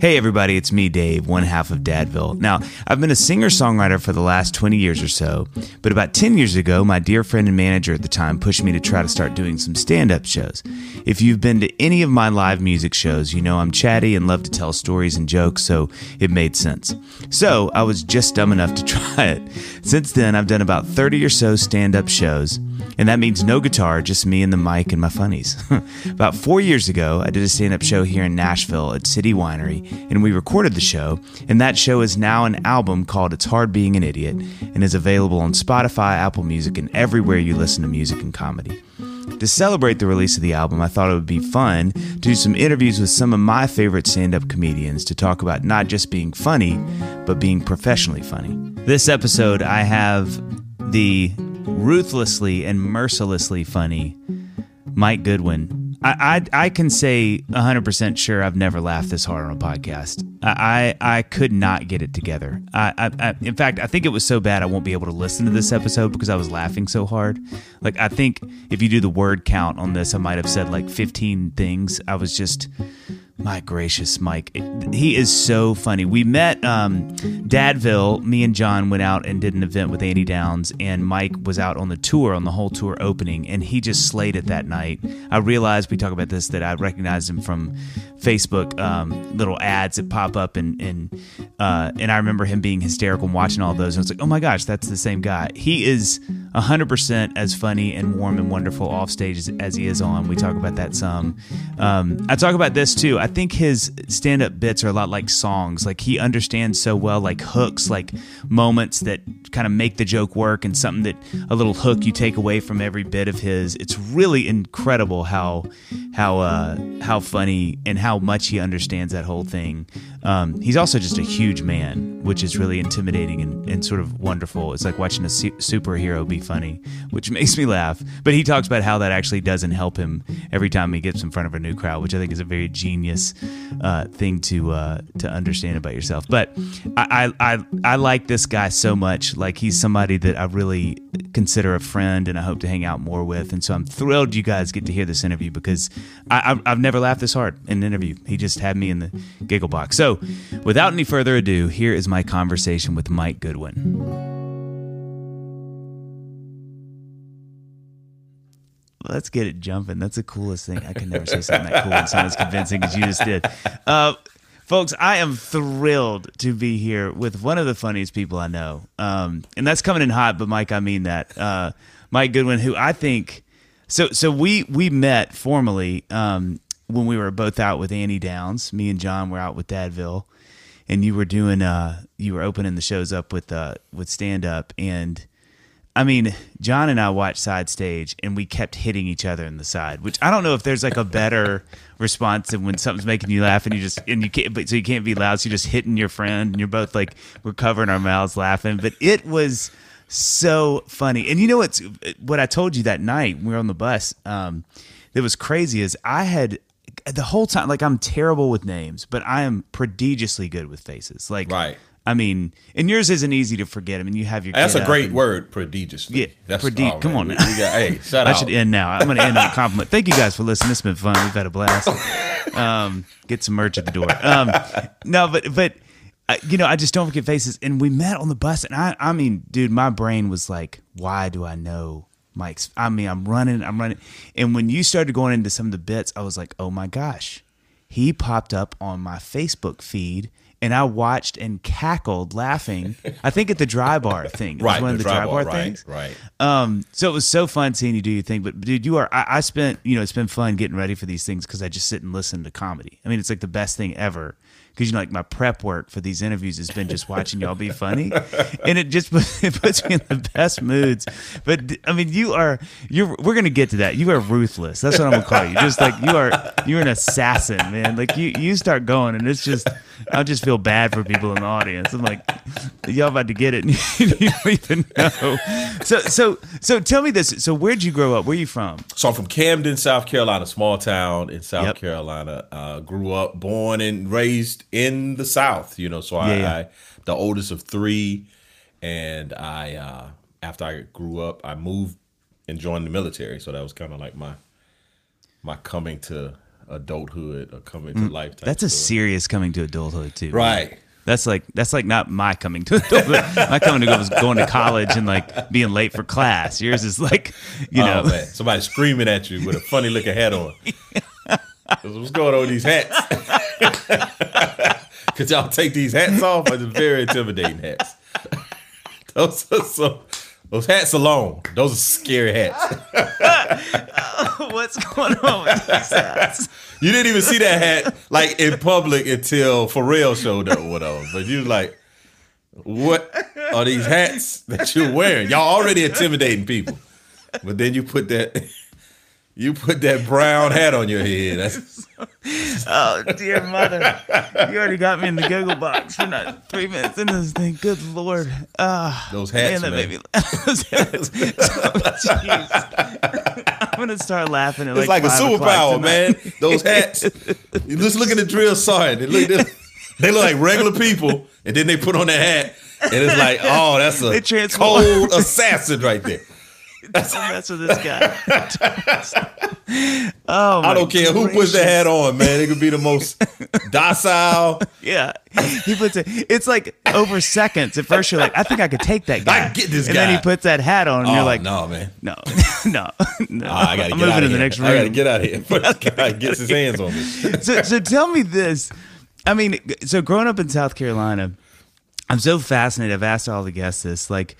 Hey everybody, it's me, Dave, one half of Dadville. Now, I've been a singer songwriter for the last 20 years or so, but about 10 years ago, my dear friend and manager at the time pushed me to try to start doing some stand up shows. If you've been to any of my live music shows, you know I'm chatty and love to tell stories and jokes, so it made sense. So, I was just dumb enough to try it. Since then, I've done about 30 or so stand up shows. And that means no guitar, just me and the mic and my funnies. About four years ago, I did a stand up show here in Nashville at City Winery, and we recorded the show. And that show is now an album called It's Hard Being an Idiot and is available on Spotify, Apple Music, and everywhere you listen to music and comedy. To celebrate the release of the album, I thought it would be fun to do some interviews with some of my favorite stand up comedians to talk about not just being funny, but being professionally funny. This episode, I have the ruthlessly and mercilessly funny Mike Goodwin. I, I, I can say 100% sure I've never laughed this hard on a podcast. I, I, could not get it together. I, I, I, in fact, I think it was so bad I won't be able to listen to this episode because I was laughing so hard. Like, I think if you do the word count on this, I might have said like 15 things. I was just. My gracious, Mike. He is so funny. We met um, Dadville. Me and John went out and did an event with Annie Downs, and Mike was out on the tour, on the whole tour opening, and he just slayed it that night. I realized, we talk about this, that I recognized him from Facebook um, little ads that pop up, and and, uh, and I remember him being hysterical and watching all those. And I was like, oh my gosh, that's the same guy. He is 100% as funny and warm and wonderful off stage as, as he is on. We talk about that some. Um, I talk about this too. I think his stand up bits are a lot like songs. Like he understands so well, like hooks, like moments that kind of make the joke work and something that a little hook you take away from every bit of his. It's really incredible how how uh, how funny and how much he understands that whole thing. Um, he's also just a huge man, which is really intimidating and, and sort of wonderful. It's like watching a su- superhero be funny, which makes me laugh. But he talks about how that actually doesn't help him every time he gets in front of a new crowd, which I think is a very genius uh, thing to uh, to understand about yourself. But I, I I I like this guy so much. Like he's somebody that I really consider a friend, and I hope to hang out more with. And so I'm thrilled you guys get to hear this interview because I, I've, I've never laughed this hard in an interview. He just had me in the giggle box. So without any further ado, here is my conversation with Mike Goodwin. Let's get it jumping. That's the coolest thing. I can never say something that cool and sound as convincing as you just did. Uh, folks, I am thrilled to be here with one of the funniest people I know. Um, and that's coming in hot, but Mike, I mean that. Uh, Mike Goodwin, who I think so so we we met formally um, when we were both out with Annie Downs. Me and John were out with Dadville, and you were doing uh you were opening the shows up with uh with stand up and. I mean, John and I watched side stage, and we kept hitting each other in the side. Which I don't know if there's like a better response than when something's making you laugh, and you just and you can't, but so you can't be loud, so you're just hitting your friend, and you're both like we're covering our mouths laughing. But it was so funny, and you know what's what I told you that night when we were on the bus. Um, that was crazy is I had the whole time like I'm terrible with names, but I am prodigiously good with faces. Like Right. I mean, and yours isn't easy to forget. I mean, you have your. That's a great and- word, prodigiously. Yeah, That's prodi- oh, come man, on we- now. we got- hey, shout I out. should end now. I'm going to end on a compliment. Thank you guys for listening. It's been fun. We've had a blast. Um, get some merch at the door. Um, no, but but uh, you know, I just don't forget faces. And we met on the bus, and I I mean, dude, my brain was like, why do I know Mike's? I mean, I'm running, I'm running, and when you started going into some of the bits, I was like, oh my gosh, he popped up on my Facebook feed. And I watched and cackled laughing. I think at the dry bar thing. It was Right, one of the the dry dry bar bar, right, things. right. Um, so it was so fun seeing you do your thing. But dude, you are. I, I spent. You know, it's been fun getting ready for these things because I just sit and listen to comedy. I mean, it's like the best thing ever. Because you know, like my prep work for these interviews has been just watching y'all be funny, and it just it puts me in the best moods. But I mean, you are you're. We're gonna get to that. You are ruthless. That's what I'm gonna call you. Just like you are. You're an assassin, man. Like you you start going, and it's just. I just feel bad for people in the audience. I'm like, y'all about to get it, and you don't even know. So so so tell me this. So where'd you grow up? Where you from? So I'm from Camden, South Carolina, small town in South Yep. Carolina. Uh, grew up, born and raised in the South. You know, so I, Yeah. I the oldest of three, and I uh, after I grew up, I moved and joined the military. So that was kind of like my my coming to adulthood or coming to life. Mm, That's a story. serious coming to adulthood too. man. right. That's like that's like not my coming to adulthood. my coming to go was going to college and like being late for class. Yours is like, you know, oh man, somebody screaming at you with a funny looking hat on. What's going on with these hats? Could y'all take these hats off? They're very intimidating hats. those are so, those hats alone, those are scary hats. what's going on with these hats? You didn't even see that hat like in public until Pharrell showed up with those. But you like, what are these hats that you're wearing? Y'all already intimidating people. But then you put that you put that brown hat on your head. That's Oh dear mother, you already got me in the Google box for not three minutes into this thing. Good lord, ah, Those hats, man, man. made me laugh. Those hats. Jeez. I'm gonna start laughing at It's like, like, a superpower, man. Those hats. You just look at the drill sergeant. They look, they look like regular people, and then they put on that hat, and it's like, oh, that's a cold assassin right there. Don't mess with this guy. oh, my I don't care who puts the hat on, man. It could be the most docile. Yeah, he puts it. It's like over seconds. At first, you're like, I think I could take that guy. I get this and then he puts that hat on, and Oh, you're like, no, man. no, no, no. Ah, I gotta I'm get moving out to of the here. next I gotta get out of here. But this guy gets his hands on me. so, so tell me this. I mean, so growing up in South Carolina, I'm so fascinated. I've asked all the guests this. Like,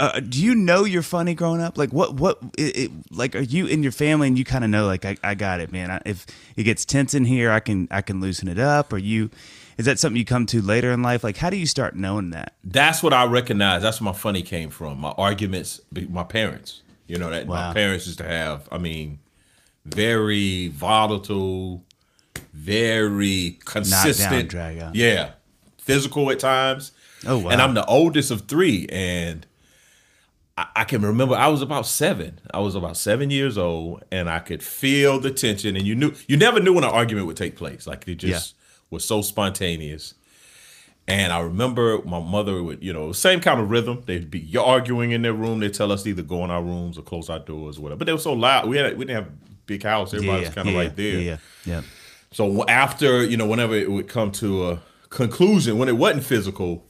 uh, uh, do you know you're funny growing up? Like, what, what, it, it, like, are you in your family and you kind of know, like, I, I got it, man. I, if it gets tense in here, I can, I can loosen it up. Or you, is that something you come to later in life? Like, how do you start knowing that? That's what I recognize. That's where my funny came from. My arguments, my parents. You know that Wow. my parents used to have. I mean, very volatile, very consistent. drag out. Yeah, physical at times. Oh, wow. And I'm the oldest of three, and I, can remember I was about seven. I was about seven years old, and I could feel the tension. And you knew you never knew when an argument would take place. Like it just was so spontaneous. And I remember my mother would, you know, same kind of rhythm. They'd be arguing in their room. They tell us either go in our rooms or close our doors or whatever. But they were so loud. We had we didn't have a big house. Everybody was kind of yeah, right there. Yeah, yeah. So after, you know, whenever it would come to a conclusion, when it wasn't physical,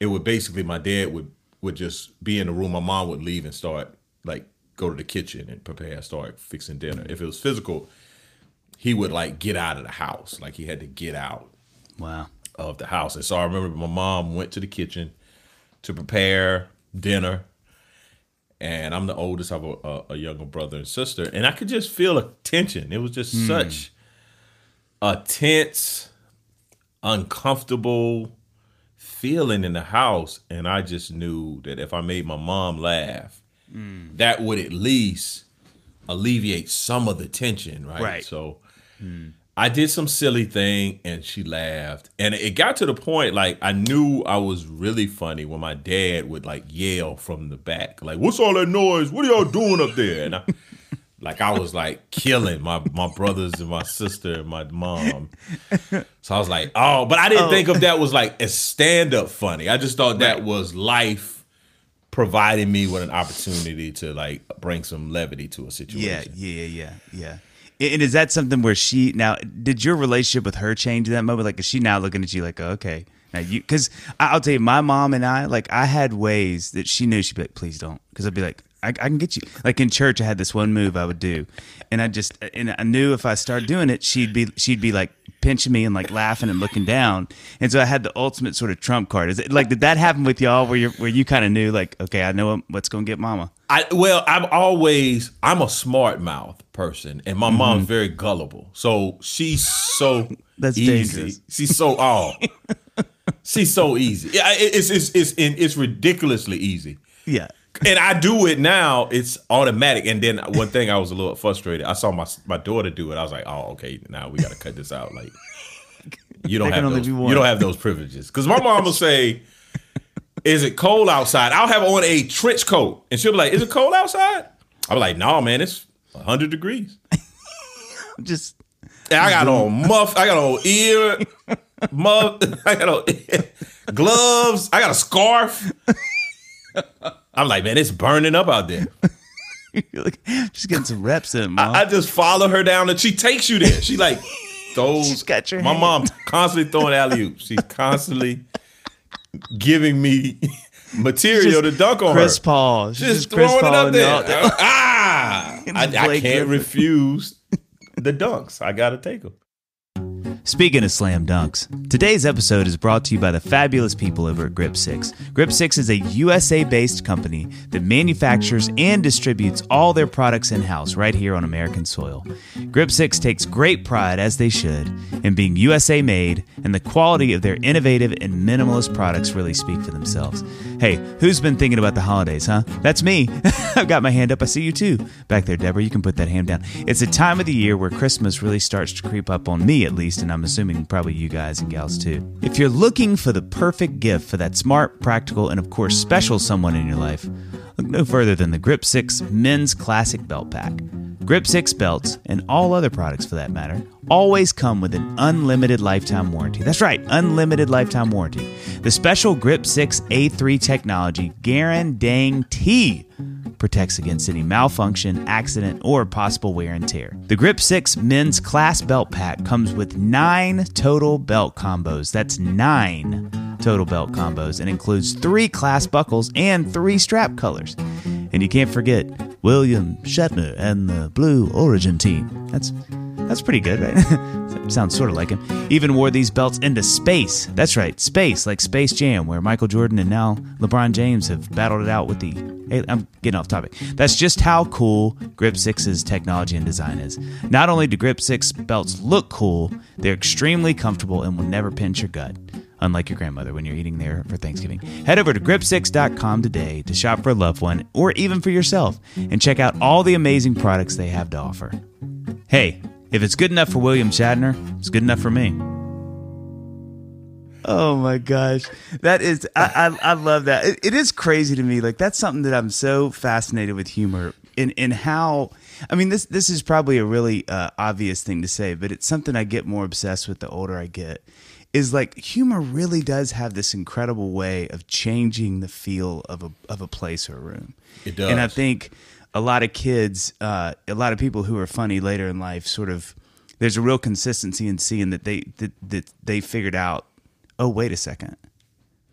it would basically my dad would would just be in the room. My mom would leave and start like go to the kitchen and prepare, and start fixing dinner. If it was physical, he would like get out of the house. Like he had to get out Wow. of the house. And so I remember my mom went to the kitchen to prepare dinner. and I'm the oldest. I have a, a, a, younger brother and sister, and I could just feel a tension. It was just mm. such a tense, uncomfortable feeling in the house, and I just knew that if I made my mom laugh, mm. that would at least alleviate some of the tension, right? Right. So. Mm. I did some silly thing and she laughed. And it got to the point like I knew I was really funny when my dad would like yell from the back, like, What's all that noise? What are y'all doing up there? And I like I was like killing my my brothers and my sister and my mom. So I was like, oh, but I didn't oh. think of that was like a stand-up funny. I just thought that right. was life providing me with an opportunity to like bring some levity to a situation. Yeah, yeah, yeah, yeah. And is that something where she now did your relationship with her change in that moment? Like, is she now looking at you like, oh, okay, now you? Because I'll tell you, my mom and I, like, I had ways that she knew she'd be like, please don't, because I'd be like, I, I, can get you. Like in church, I had this one move I would do, and I just and I knew if I started doing it, she'd be she'd be like pinching me and like laughing and looking down, and so I had the ultimate sort of trump card. Is it like did that happen with y'all where you where you kind of knew like okay, I know what's going to get Mama? I well, I'm always I'm a smart mouth person, and my mm-hmm. mom's very gullible, so she's so that's easy. dangerous. She's so oh, she's so easy. Yeah, it's it's it's it's ridiculously easy. Yeah and I do it now. It's automatic. And then one thing I was a little frustrated. I saw my my daughter do it. I was like, oh, okay, now we got to cut this out. Like, you don't have those, you don't have those privileges. Because my mom will say, "Is it cold outside?" I'll have on a trench coat, and she'll be like, "Is it cold outside?" I'm like, "No, man, it's hundred degrees." Just. And I got on muff. I got on ear muff. I got on gloves. I got a scarf. I'm like, man, it's burning up out there. like, just getting some reps in, mom. I, I, just follow her down and she takes you there. She like those. She's got your My hand. mom constantly throwing alley oops. She's constantly giving me material to dunk on Chris her. Paul. She's just, just throwing Paul it up there. ah, I, I can't refuse the dunks. I got to take them. Speaking of slam dunks, today's episode is brought to you by the fabulous people over at Grip 6. Grip 6 is a USA based company that manufactures and distributes all their products in house right here on American soil. Grip 6 takes great pride, as they should, in being USA made, and the quality of their innovative and minimalist products really speak for themselves. Hey, who's been thinking about the holidays, huh? That's me. I've got my hand up. I see you too. Back there, Deborah, you can put that hand down. It's a time of the year where Christmas really starts to creep up on me, at least, and I'm assuming probably you guys and gals too. If you're looking for the perfect gift for that smart, practical, and of course special someone in your life, look no further than the Grip 6 Men's Classic Belt Pack. Grip 6 belts, and all other products for that matter, always come with an unlimited lifetime warranty. That's right, unlimited lifetime warranty. The special Grip 6 A3 technology guarantee protects against any malfunction, accident, or possible wear and tear. The Grip 6 Men's Class Belt Pack comes with nine total belt combos. That's nine total belt combos and includes three class buckles and three strap colors. And you can't forget William Shatner and the Blue Origin team. That's that's pretty good, right? Sounds sort of like him. Even wore these belts into space. That's right, space, like Space Jam, where Michael Jordan and now LeBron James have battled it out with the. Hey, I'm getting off topic. That's just how cool Grip 6's technology and design is. Not only do Grip 6 belts look cool, they're extremely comfortable and will never pinch your gut unlike your grandmother when you're eating there for Thanksgiving. Head over to grip6.com today to shop for a loved one or even for yourself and check out all the amazing products they have to offer. Hey, if it's good enough for William Shatner, it's good enough for me. Oh my gosh, that is I I, I love that. It, it is crazy to me. Like that's something that I'm so fascinated with humor in in how. I mean this this is probably a really uh, obvious thing to say, but it's something I get more obsessed with the older I get is like humor really does have this incredible way of changing the feel of a of a place or a room. It does. And I think a lot of kids, uh, a lot of people who are funny later in life, sort of, there's a real consistency in seeing that they that, that they figured out. Oh, wait a second,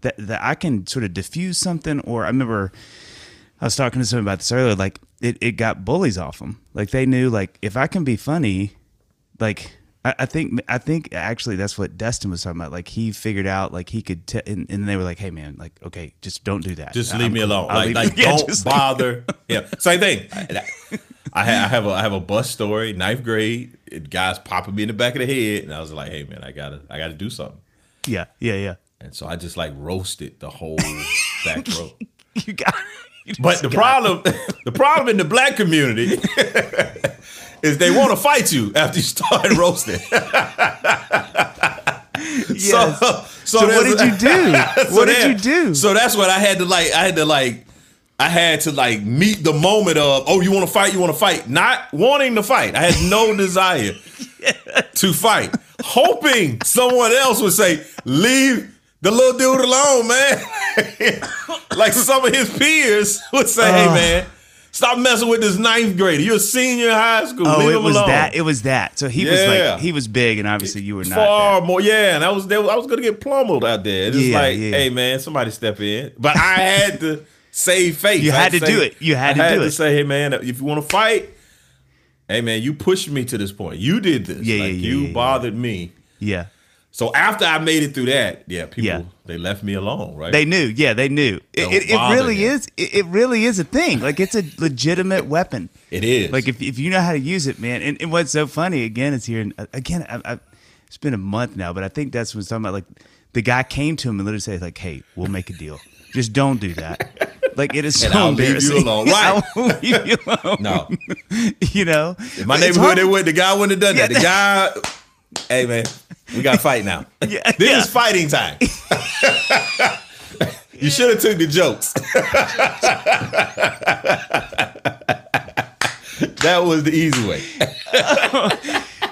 that that I can sort of diffuse something. Or I remember I was talking to someone about this earlier. Like it, it got bullies off them. Like they knew, like if I can be funny, like I, I think I think actually that's what Dustin was talking about. Like he figured out like he could, t- and, and they were like, "Hey man, like okay, just don't do that. Just I'm leave me alone. I'll Like, like Yeah, don't bother. yeah, same thing. I, I, I have a I have a bus story, ninth grade. Guys popping me in the back of the head, and I was like, "Hey man, I gotta I gotta do something." Yeah, yeah, yeah. And so I just like roasted the whole back row. You got. you But the problem, the problem in the black community is they want to fight you after you start roasting. Yes. So, So what did you do? So What did you do? So that's what I had to like. I had to like. I had to like meet the moment of, oh, you want to fight? You want to fight? Not wanting to fight. I had no desire to fight, hoping someone else would say, leave the little dude alone, man. like some of his peers would say, hey, Oh. man, stop messing with this ninth grader. You're a senior in high school. Oh, leave it was alone. that. It was that. So he was like he was big, and obviously you were not. Far that. more, yeah, and I was there. I was gonna get pummeled out there. It's Yeah, like, yeah. hey man, somebody step in. But I had to save face. You I had to do it. You had I to do to it. say, hey man, if you want to fight, hey man, you pushed me to this point. You did this. Yeah, like, yeah, yeah, You yeah, yeah. bothered me. Yeah, So after I made it through that, yeah, people Yeah. they left me alone, right? they knew. Yeah, they knew. It, it, it really him. is. It, it really is a thing. Like it's a legitimate weapon. it is Like if, if you know how to use it, man. And, and what's so funny again is here. And again, I, I, it's been a month now, but I think that's what's talking about. Like the guy came to him and literally said, like, "Hey, we'll make a deal. Just don't do that." Like it is so And I'll leave you embarrassing. alone. Right. I will leave you alone. no. you know, In my neighborhood, they would. The guy wouldn't have done that. The guy, hey man, we got to fight now. Yeah, this yeah. is fighting time. you should have took the jokes. that was the easy way.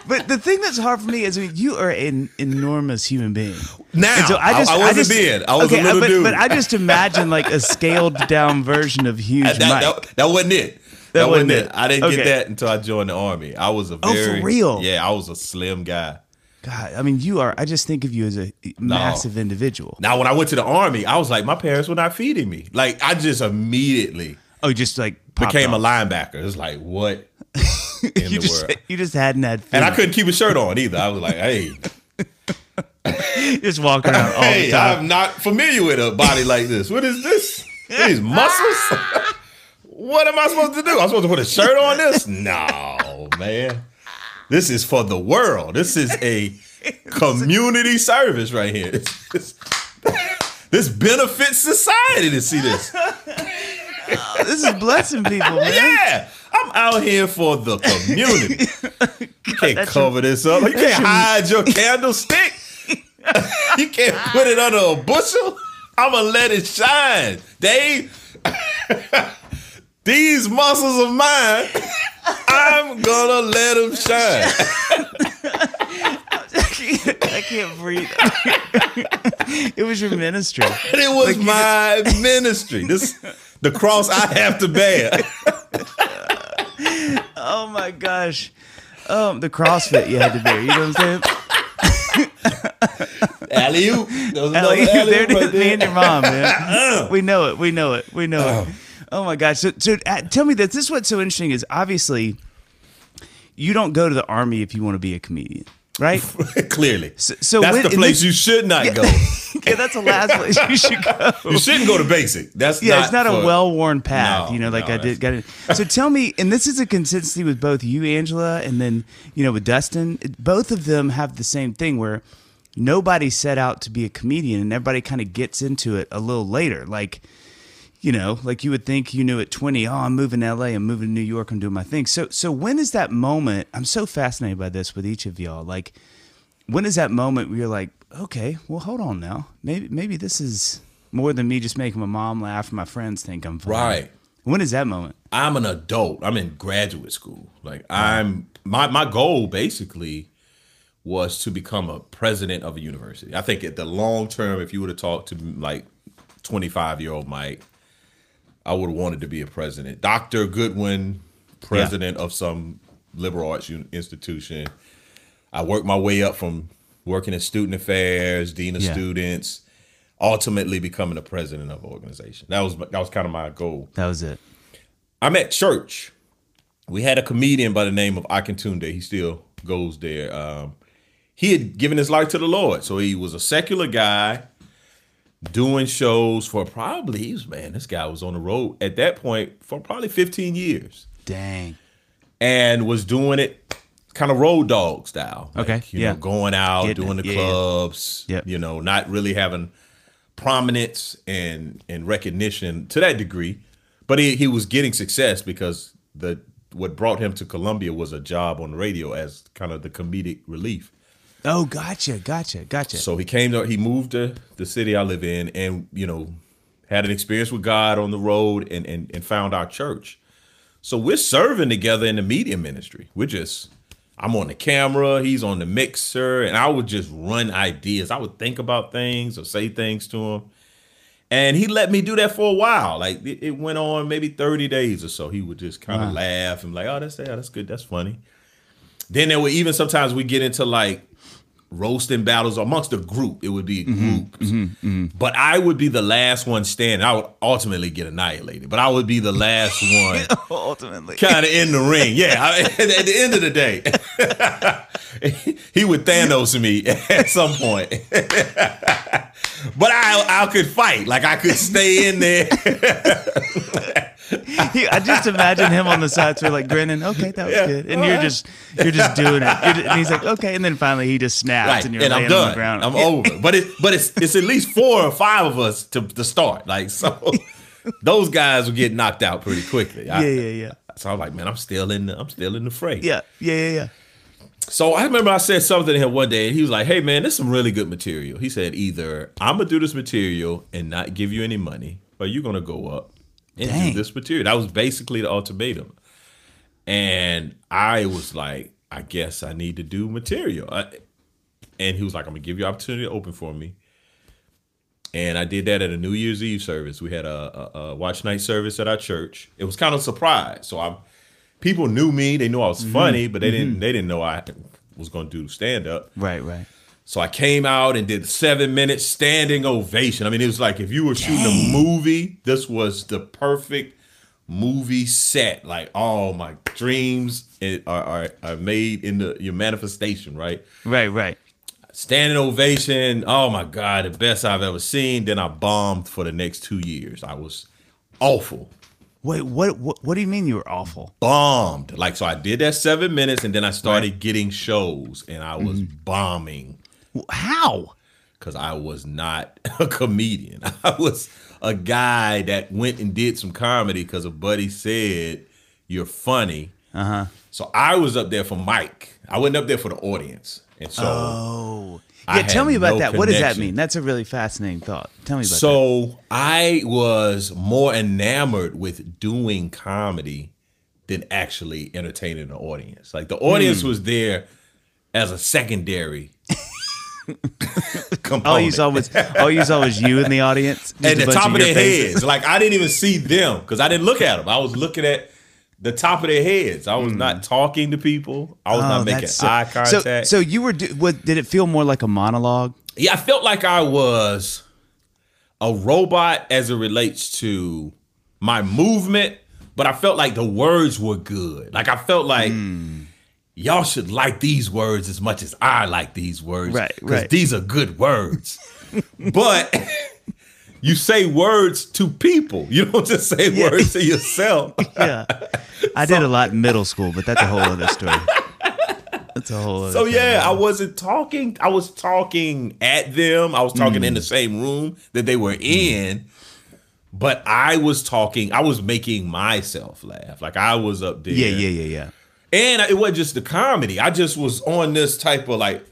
But the thing that's hard for me is I mean, you are an enormous human being. Now, And I- I wasn't just- then. I was a little but, dude. But I just imagine like a scaled down version of huge That, Mike. that, that wasn't it. That, That wasn't wasn't it. it. I didn't Okay. get that until I joined the army. I was a Oh, for very real? Yeah, I was a slim guy. God, I mean, you are. I just think of you as a massive individual. Now, when I went to the army, I was like, my parents were not feeding me. Like, I just immediately Oh, just like became off. a linebacker. It's like, what in you the just world? you just hadn't had food. And I couldn't keep a shirt on either. I was like, hey, just walk around all the hey, time. I'm not familiar with a body like this. What is this? These muscles? what am I supposed to do? I'm supposed to put a shirt on this? No, man. This is for the world. This is a community service right here. This, this, this benefits society to see this. this is blessing people, man. Yeah. I'm out here for the community. You can't that's cover this up. You can't hide your candlestick. you can't put it under a bushel. I'm gonna let it shine. Dave, these muscles of mine, I'm gonna let them shine. I can't breathe. it was your ministry. And it was my ministry. This the cross I have to bear. Oh my gosh. Um, the CrossFit you had to bear. You know what I'm saying? Alley oop. There was alley-oop there it is, right me there. and your mom, man. we know it. We know it. We know it. Oh my gosh. So, so uh, tell me this. This is what's so interesting is obviously you don't go to the army if you want to be a comedian, right? Clearly. So, so That's when- the place this- you should not go. yeah, that's the last place you should go. You shouldn't go to basic. That's Yeah, not it's not for- a well-worn path, No, you know. Like no, I did, got it. So tell me, and this is a consistency with both you, Angela, and then you know with Dustin. Both of them have the same thing where nobody set out to be a comedian, and everybody kind of gets into it a little later. Like, you know, like you would think you knew at twenty. Oh, I'm moving to L.A. I'm moving to New York. I'm doing my thing. So, so when is that moment? I'm so fascinated by this with each of y'all. Like, when is that moment where you're like, okay, well, hold on now. Maybe maybe this is more than me just making my mom laugh and my friends think I'm funny. Right. When is that moment? I'm an adult. I'm in graduate school. Like I'm my my goal basically was to become a president of a university. I think at the long term, if you would have talked to like 25 year old Mike, I would have wanted to be a president. Dr. Goodwin, president of some liberal arts institution. I worked my way up from working in student affairs, dean of Yeah. students, ultimately becoming the president of an organization. That was that was kind of my goal. That was it. I'm at church. We had a comedian by the name of Akintunde. He still goes there. Um, he had given his life to the Lord, so he was a secular guy doing shows for probably man. This guy was on the road at that point for probably 15 years Dang. and was doing it kind of road dog style. Like, Okay, you yeah. know, going out, Getting doing it, the yeah, yeah. clubs, Yep. you know, not really having prominence and and recognition to that degree. But he, he was getting success because the what brought him to Columbia was a job on the radio as kind of the comedic relief. Oh, gotcha, gotcha, gotcha. So he came to he moved to the city I live in and you know had an experience with God on the road and and, and found our church. So we're serving together in the media ministry. We're just I'm on the camera, he's on the mixer, and I would just run ideas. I would think about things or say things to him. And he let me do that for a while. Like it, went on maybe 30 days or so. He would just kind of laugh and like, oh, that's yeah, that's good, that's funny. Then there were even sometimes we get into like roasting battles amongst a group. It would be mm-hmm, groups. Mm-hmm, mm-hmm. But I would be the last one standing. I would ultimately get annihilated, but I would be the last one Ultimately. kind of in the ring. Yeah, I, at the end of the day, he would Thanos me at some point. But I, I could fight. Like I could stay in there. He- I just imagine him on the side, so like grinning. Okay, that was Yeah, good. And you're right. just you're just doing it. Just- and he's like, okay. And then finally he just snaps, Right, and and, you're I'm laying on the done. ground. I'm over. But it, but it's it's at least four or five of us to to start. Like so, those guys will get knocked out pretty quickly. I- Yeah, yeah, yeah, So I'm like, man, I'm still in the I'm still in the fray. yeah, yeah, yeah, yeah. So I remember I said something to him one day, and he was like, "Hey man, this is some really good material." He said, "Either I'm gonna do this material and not give you any money, or you're gonna go up and Dang. do this material." That was basically the ultimatum, and I was like, "I guess I need to do material." I, and he was like, "I'm gonna give you opportunity to open for me." And I did that at a New Year's Eve service. We had a, a, a watch night service at our church. It was kind of a surprise. So I'm people knew me. They knew I was mm-hmm. funny, but they didn't mm-hmm. they didn't know I was going to do stand up. Right, right. So I came out and did seven minutes standing ovation. I mean, it was like if you were shooting a movie, this was the perfect movie set. Like all my dreams are, are, are made in the your manifestation, right? Right, right. Standing ovation. Oh my God, the best I've ever seen. Then I bombed for the next two years. I was awful. Wait, what, what? What do you mean you were awful? bombed. Like so, I did that seven minutes, and then I started getting shows, and I was bombing How? because I was not a comedian. I was a guy that went and did some comedy because a buddy said you're funny. Uh huh. So I was up there for Mike. I wasn't up there for the audience, and so Oh, I yeah. Tell me about no that. What does that mean? That's a really fascinating thought. Tell me about that. So I was more enamored with doing comedy than actually entertaining the audience. Like the audience Hmm. was there as a secondary component. All you saw was all you saw was you in the audience, at the top of your their faces. heads. Like I didn't even see them because I didn't look at them. I was looking at the top of their heads. I was not talking to people. I was Hmm. Oh, not making so- eye contact. So, so you were. do- What did it feel more like a monologue? Yeah, I felt like I was a robot as it relates to my movement, but I felt like the words were good. Like I felt like Hmm. y'all should like these words as much as I like these words. Right, Because right. these are good words. but you say words to people. You don't just say Yeah. words to yourself. Yeah, I did a lot in middle school, but that's a whole other story. That's a whole. Other So story. yeah, I wasn't talking. I was talking at them. I was talking Mm. in the same room that they were in, but I was talking. I was making myself laugh. Like I was up there. yeah, yeah, yeah, yeah. And it wasn't just the comedy. I just was on this type of like,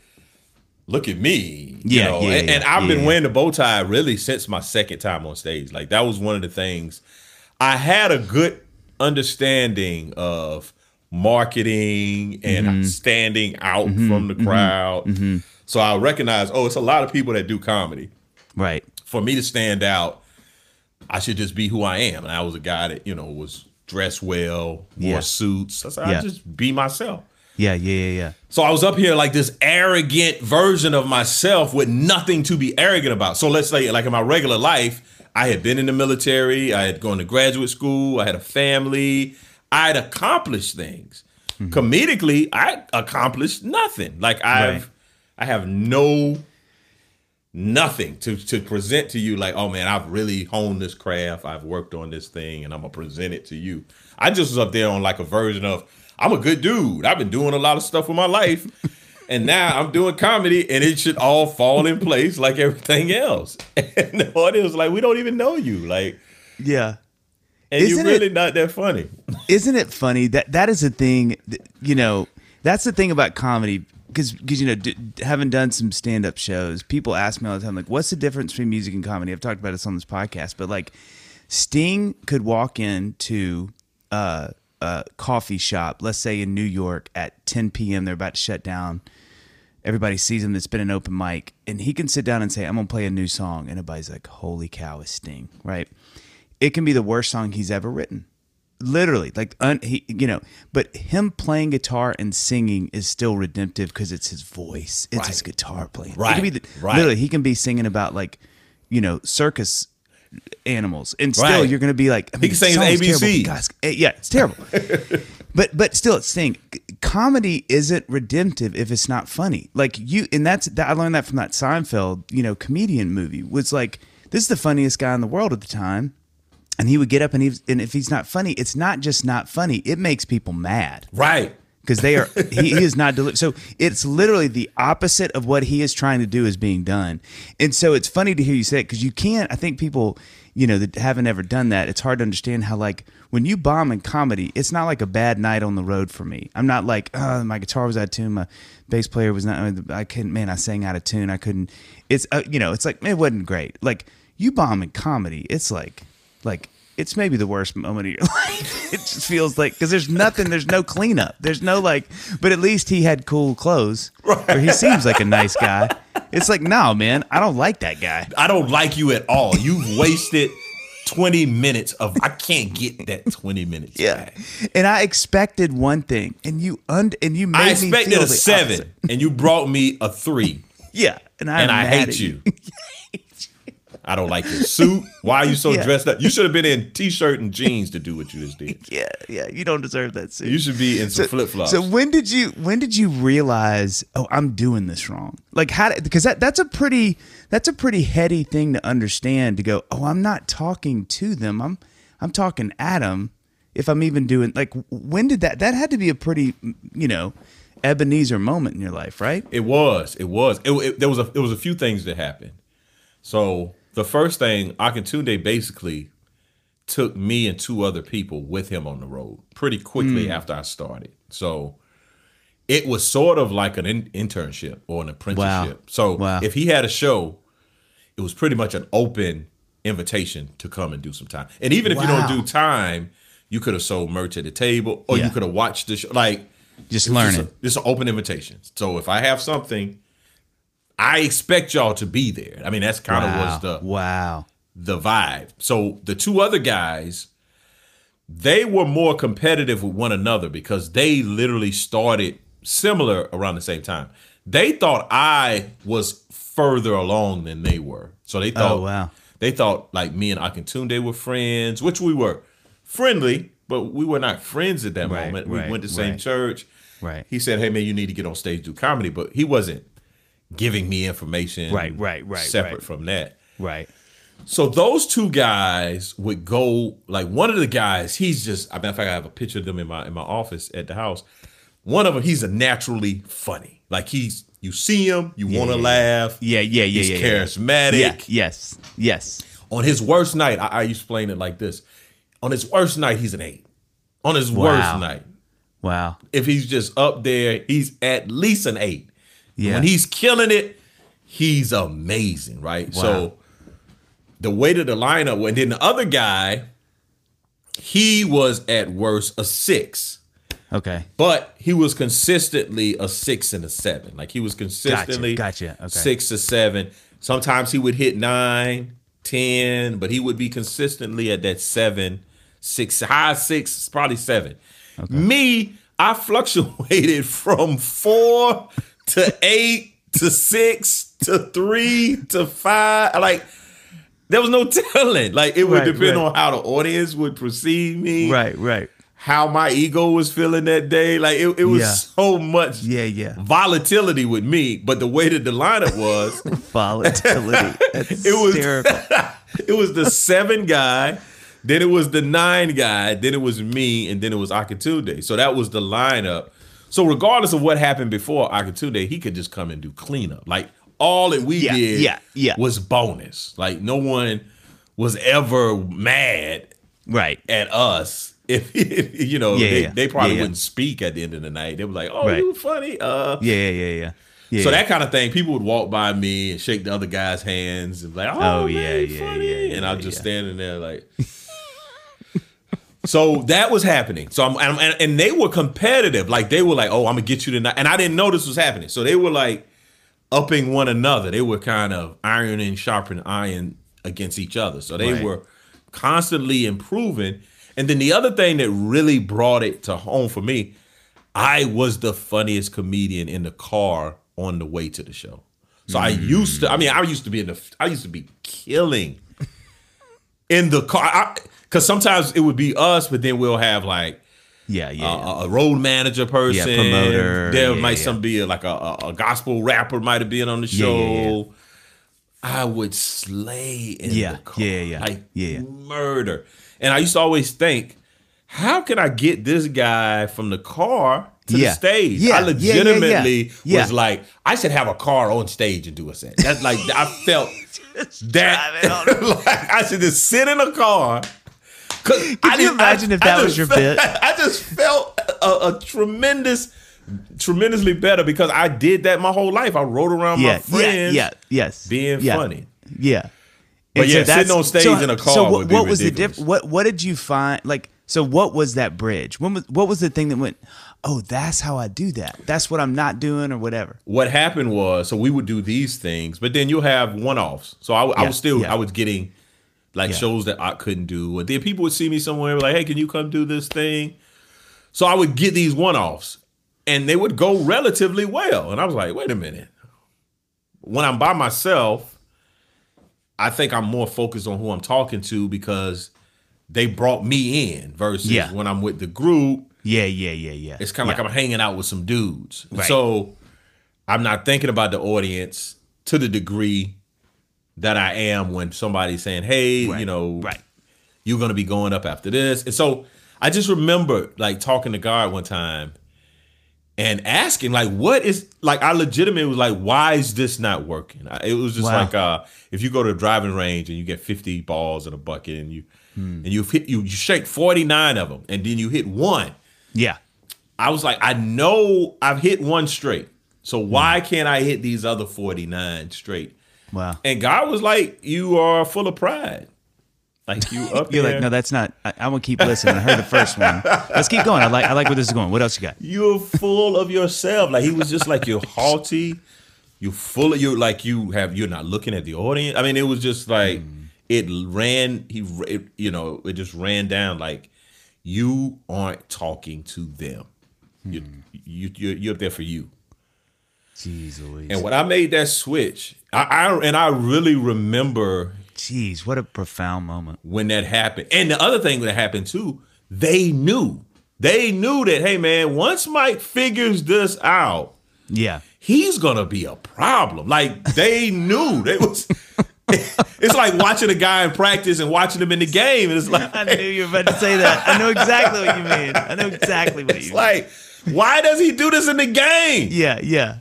look at me. you Yeah, know? yeah, and, and I've yeah, been wearing the bow tie really since my second time on stage. Like that was one of the things. I had a good understanding of marketing and Mm-hmm. standing out mm-hmm, from the mm-hmm, crowd. Mm-hmm. So I recognize, oh, it's a lot of people that do comedy. Right. For me to stand out, I should just be who I am. And I was a guy that, you know, was dressed well, wore Yeah. suits. I said, Yeah. I just be myself. Yeah, yeah, yeah, yeah. So I was up here like this arrogant version of myself with nothing to be arrogant about. So let's say, like in my regular life, I had been in the military, I had gone to graduate school, I had a family, I had accomplished things. mm-hmm. comedically, I accomplished nothing. Like I've, right. I have no nothing to to present to you like oh man i've really honed this craft i've worked on this thing and i'm gonna present it to you i just was up there on like a version of i'm a good dude. I've been doing a lot of stuff with my life. And now i'm doing comedy and it should all fall in place like everything else. And the audience was like we don't even know you. Like yeah. and isn't you're really it, not that funny. Isn't it funny? That that is a thing that, you know that's the thing about comedy because because you know d- having done some stand up shows, people ask me all the time like, "What's the difference between music and comedy?" I've talked about this on this podcast, but like, Sting could walk into a, a coffee shop, let's say in New York at 10 p.m. They're about to shut down. Everybody sees him. That's been an open mic, and he can sit down and say, "I'm gonna play a new song," and everybody's like, "Holy cow, it's Sting!" Right? It can be the worst song he's ever written literally like un, he, you know but him playing guitar and singing is still redemptive because it's his voice it's right. his guitar playing right. The, right literally he can be singing about like you know circus animals. And still right. you're gonna be like I mean, he can sing abc Guys, eh, yeah it's terrible. But but still it's saying comedy isn't redemptive if it's not funny. Like you and that's that, i learned that from that seinfeld you know comedian movie. Was like this is the funniest guy in the world at the time and he would get up and he and if he's not funny, it's not just not funny; it makes people mad. Right. Because they are, he, he is not deli- so. It's literally the opposite of what he is trying to do is being done, and so it's funny to hear you say it because you can't. I think people, you know, that haven't ever done that, it's hard to understand how like when you bomb in comedy, it's not like a bad night on the road for me. I'm not like, oh, my guitar was out of tune, my bass player was not. I couldn't, man, I sang out of tune. I couldn't. It's, uh, you know, it's like it wasn't great. Like you bomb in comedy, it's like like it's maybe the worst moment of your life. it just feels like because there's nothing, there's no cleanup, there's no like. But at least he had cool clothes, right. or he seems like a nice guy. It's like, no, man, I don't like that guy. I don't like you at all. You've wasted. 20 minutes of I can't get that 20 minutes. Yeah. Back. And I expected one thing and you und and you made I expected a 7 and you brought me a 3. Yeah. And I, and I hate you. I don't like your suit. Why are you so yeah. dressed up? You should have been in t-shirt and jeans to do what you just did. Yeah, yeah. You don't deserve that suit. You should be in some so, flip flops. So when did you when did you realize? Oh, I'm doing this wrong. Like how? Because that that's a pretty that's a pretty heady thing to understand. To go, oh, I'm not talking to them. I'm I'm talking at them. If I'm even doing like, when did that? That had to be a pretty, you know, Ebenezer moment in your life, right? It was. It was. It, it, there was a. There was a few things that happened. So the first thing Akintunde basically took me and two other people with him on the road pretty quickly mm. after I started. So it was sort of like an in- internship or an apprenticeship. Wow. So wow. if he had a show, it was pretty much an open invitation to come and do some time. And even if wow. you don't do time, you could have sold merch at the table or yeah. you could have watched the show. Like just learning. Just, just an open invitation. So if I have something I expect y'all to be there. I mean, that's kind of wow. was the wow the vibe. So the two other guys, they were more competitive with one another because they literally started similar around the same time. They thought I was further along than they were. So they oh, thought, oh, wow. they thought like me and Akintunde were friends, which we were friendly, but we were not friends at that right, moment. We right, went to the same right. church. Right. He said, "Hey man, you need to get on stage do comedy," but he wasn't giving me information right right right separate right. from that. Right. So those two guys would go like one of the guys he's just i mean if i have a picture of them in my in my office at the house. One of them he's a naturally funny. Like he's you see him you yeah, want to yeah, laugh. Yeah yeah yeah he's yeah, charismatic. Yes yes. On his worst night I, I explain it like this. On his worst night he's an eight. On his wow. worst night wow. if he's just up there he's at least an eight yeah. When he's killing it, he's amazing, right? Wow. So the way that the lineup went, then the other guy, he was at worst a six. Okay. But he was consistently a six and a seven. Like he was consistently gotcha. gotcha. Okay. six or seven. Sometimes he would hit nine, ten, but he would be consistently at that seven, six, high six, probably seven. Okay. Me, I fluctuated from four to eight to six to three to five. Like there was no telling. Like it would right, depend right. on how the audience would perceive me. Right, right. how my ego was feeling that day. Like it, it was Yeah. so much Yeah, yeah. volatility with me. But the way that the lineup was, Volatility. It was it was the seven guy, then it was the nine guy, then it was me, and then it was Akintunde. So that was the lineup. So regardless of what happened before Akintunde, he could just come and do cleanup. Like all that we Yeah, did yeah, yeah. was bonus. Like no one was ever mad Right. at us. If you know, Yeah, they, yeah. they probably Yeah, wouldn't speak at the end of the night. They were like, "Oh, Right. you funny." Uh, Yeah, yeah, yeah, so that kind of thing, people would walk by me and shake the other guy's hands and be like, "Oh, Oh, man, yeah, yeah, funny," yeah, and I'm just standing there like. So that was happening. So I'm, and, and- and they were competitive. Like they were like, "Oh, I'm gonna get you tonight," and I didn't know this was happening. So they were like upping one another. They were kind of ironing, sharpening sharpen iron against each other. So they Right. were constantly improving. And then the other thing that really brought it to home for me, I was the funniest comedian in the car on the way to the show. So I used to, I mean, I used to be in the, I used to be killing in the car. Because sometimes it would be us, but then we'll have like yeah, yeah. yeah. a, road manager person, yeah, promoter, There yeah, might yeah. some be like a, a, gospel rapper might have been on the show. I would slay in Yeah, the car, yeah, yeah, like yeah, yeah. murder. And I used to always think, how can I get this guy from the car to Yeah. the stage? Yeah, I yeah, yeah, yeah. legitimately Yeah. was like, I should have a car on stage and do a set. That's like I felt that like I should just sit in a car. Can Can you imagine if that was your bit? I just felt a, a tremendous, tremendously better because I did that my whole life. I rode around my friends. yeah, yeah, yes, being yeah, funny. Yeah. But And yeah, that's- sitting on stage in a car So what, would be what was the ridiculous. diff- What what did you find? Like, so what was that bridge? When was what was the thing that went? Oh, that's how I do that. That's what I'm not doing, or whatever. What happened was, so we would do these things, but then you'll have one offs. So I, I Yeah, was still, yeah. I was getting like Yeah. shows that I couldn't do, and then people would see me somewhere like, "Hey, can you come do this thing?" So I would get these one offs, and they would go relatively well, and I was like, "Wait a minute." When I'm by myself, I think I'm more focused on who I'm talking to because they brought me in versus when I'm with the group. Yeah, yeah, yeah, yeah. It's kind of yeah. like I'm hanging out with some dudes. Right. So I'm not thinking about the audience to the degree that I am when somebody's saying, "Hey, Right, you know, right. you're going to be going up after this." And so I just remember like talking to God one time and asking like what is like I legitimately was like why is this not working? It was just Wow. like uh if you go to a driving range and you get 50 balls in a bucket and you Hmm. and you hit you you shake 49 of them and then you hit one Yeah, I was like, I know I've hit one straight. So Hmm. why can't I hit these other 49 straight? wow. And God was like, You are full of pride. Like you up You're there. like, no, that's not. I, I'm gonna keep listening. I heard the first one. Let's keep going. I like, I like where this is going. What else you got? You're full of yourself. Like he was just like you're haughty. You're full of you like you have you're not looking at the audience. I mean, it was just like Hmm. it ran, he it, you know, it just ran down like you aren't talking to them. You Hmm. you you're, you're up there for you. Jeez Louise. And when I made that switch, I, I and I really remember Jeez, what a profound moment. when that happened. And the other thing that happened too, they knew. They knew that, hey man, once Mike figures this out, Yeah. he's gonna be a problem. Like they knew. They was it's like watching a guy in practice and watching him in the game. And it's like I knew you were about to say that. I know exactly what you mean. I know exactly what you it's mean. like, why does he do this in the game? yeah, yeah.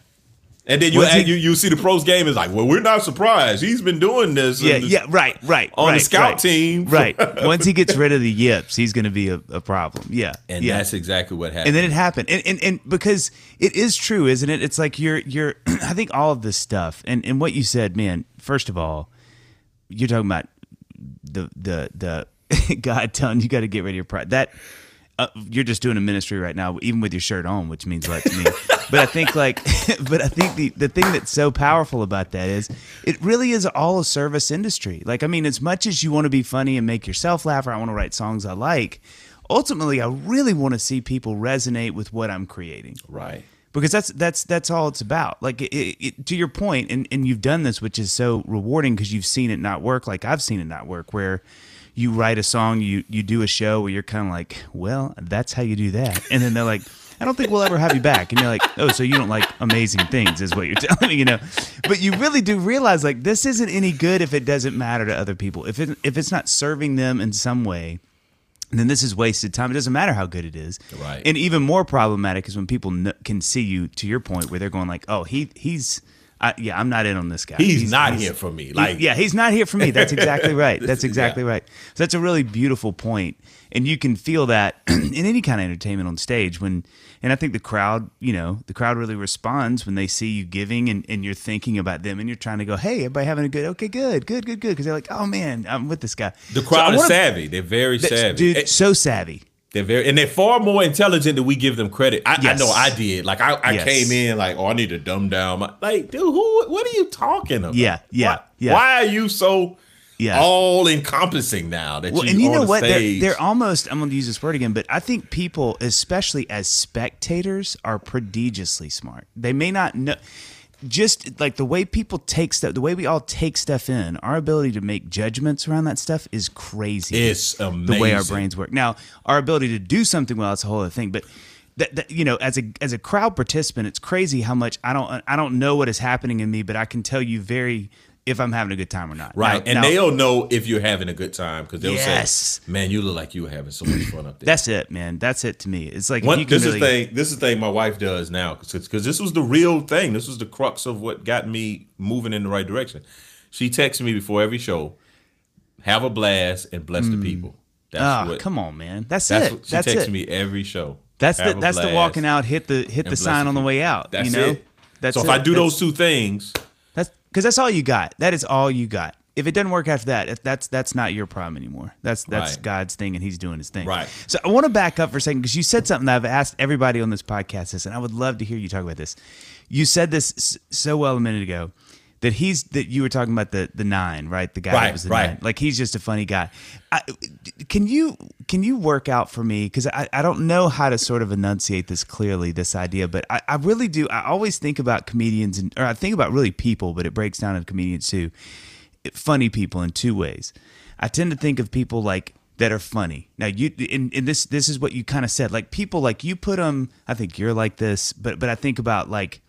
And then you he- you, you see the pros game is like, well, we're not surprised. He's been doing this. Yeah, the- yeah, right, right. on the scout right, team. Right. Once he gets rid of the yips, he's going to be a, a problem. Yeah. And yeah. that's exactly what happened. and then it happened and, and and because it is true isn't it it's like you're you're i think all of this stuff and and what you said man first of all you're talking about the the the god telling you got to get rid of your pride. That uh, you're just doing a ministry right now even with your shirt on which means a lot to me. But i think like but i think the the thing that's so powerful about that is it really is all a service industry. Like i mean as much as you want to be funny and make yourself laugh or i want to write songs i like ultimately i really want to see people resonate with what i'm creating. Right. Because that's that's that's all it's about like it, it, to your point and, and you've done this which is so rewarding because you've seen it not work like i've seen it not work where you write a song, you you do a show where you're kind of like, well, that's how you do that, and then they're like. I don't think we'll ever have you back. And you're like, oh, so you don't like amazing things, is what you're telling me, you know? But you really do realize like this isn't any good if it doesn't matter to other people. If it if it's not serving them in some way, then this is wasted time. It doesn't matter how good it is. Right. And even more problematic is when people kn- can see you to your point where they're going like, oh, he he's. I, yeah, I'm not in on this guy. He's, not here for me. he- Like, yeah, he's not here for me. That's exactly right. That's Yeah. exactly right. So that's a really beautiful point, and you can feel that in any kind of entertainment on stage when. And I think the crowd, you know, the crowd really responds when they see you giving and, and you're thinking about them and you're trying to go, hey, everybody having a good, okay, good, good, good, good. Because they're like, oh man, I'm with this guy. the crowd I is wanna- savvy. They're very savvy. dude. Eh, so savvy. They're very, and they're far more intelligent than we give them credit. I, Yes. I know I did. Like I, I Yes. came in like, oh, I need to dumb down. My, like, dude, who? What are you talking about? Yeah, yeah, Why, yeah. why are you so Yeah. all encompassing now that Well, you and you know what? They're, they're almost, I'm going to use this word again, but I think people, especially as spectators, are prodigiously smart. They may not know, just like the way people take stuff, the way we all take stuff in, our ability to make judgments around that stuff is crazy. It's The way our brains work. Now, our ability to do something well, that's a whole other thing, but. That, that, you know, as a as a crowd participant, it's crazy how much I don't I don't know what is happening in me, but I can tell you very if I'm having a good time or not. right, Now- and now- they'll know if you're having a good time because they'll Yes. say, "Man, you look like you were having so much fun up there." That's it, man. That's it to me. It's like if One, this really, is the thing. This is the thing my wife does now because this was the real thing. This was the crux of what got me moving in the right direction. She texts me before every show, "Have a blast and bless the people." That's Ah, what. come on, man. That's, That's it. what she that's texts it. me every show. That's the that's the walking out, hit the hit the sign on the way out. That's you know, it. that's so if it. I do That's- those two things, because that's all you got. That is all you got. If it doesn't work after that, if that's that's not your problem anymore. That's that's Right. God's thing, and He's doing His thing. Right. So I want to back up for a second because you said something that I've asked everybody on this podcast this, and I would love to hear you talk about this. You said this so well a minute ago that he's that you were talking about the the nine, right? The guy that was the right. nine. Like he's just a funny guy. I, can you can you work out for me because I, I don't know how to sort of enunciate this clearly this idea but I, I really do i always think about comedians and or i think about really people but it breaks down into comedians too funny people in two ways i tend to think of people like that are funny now you and, and this this is what you kind of said like people like you put them i think you're like this but but i think about like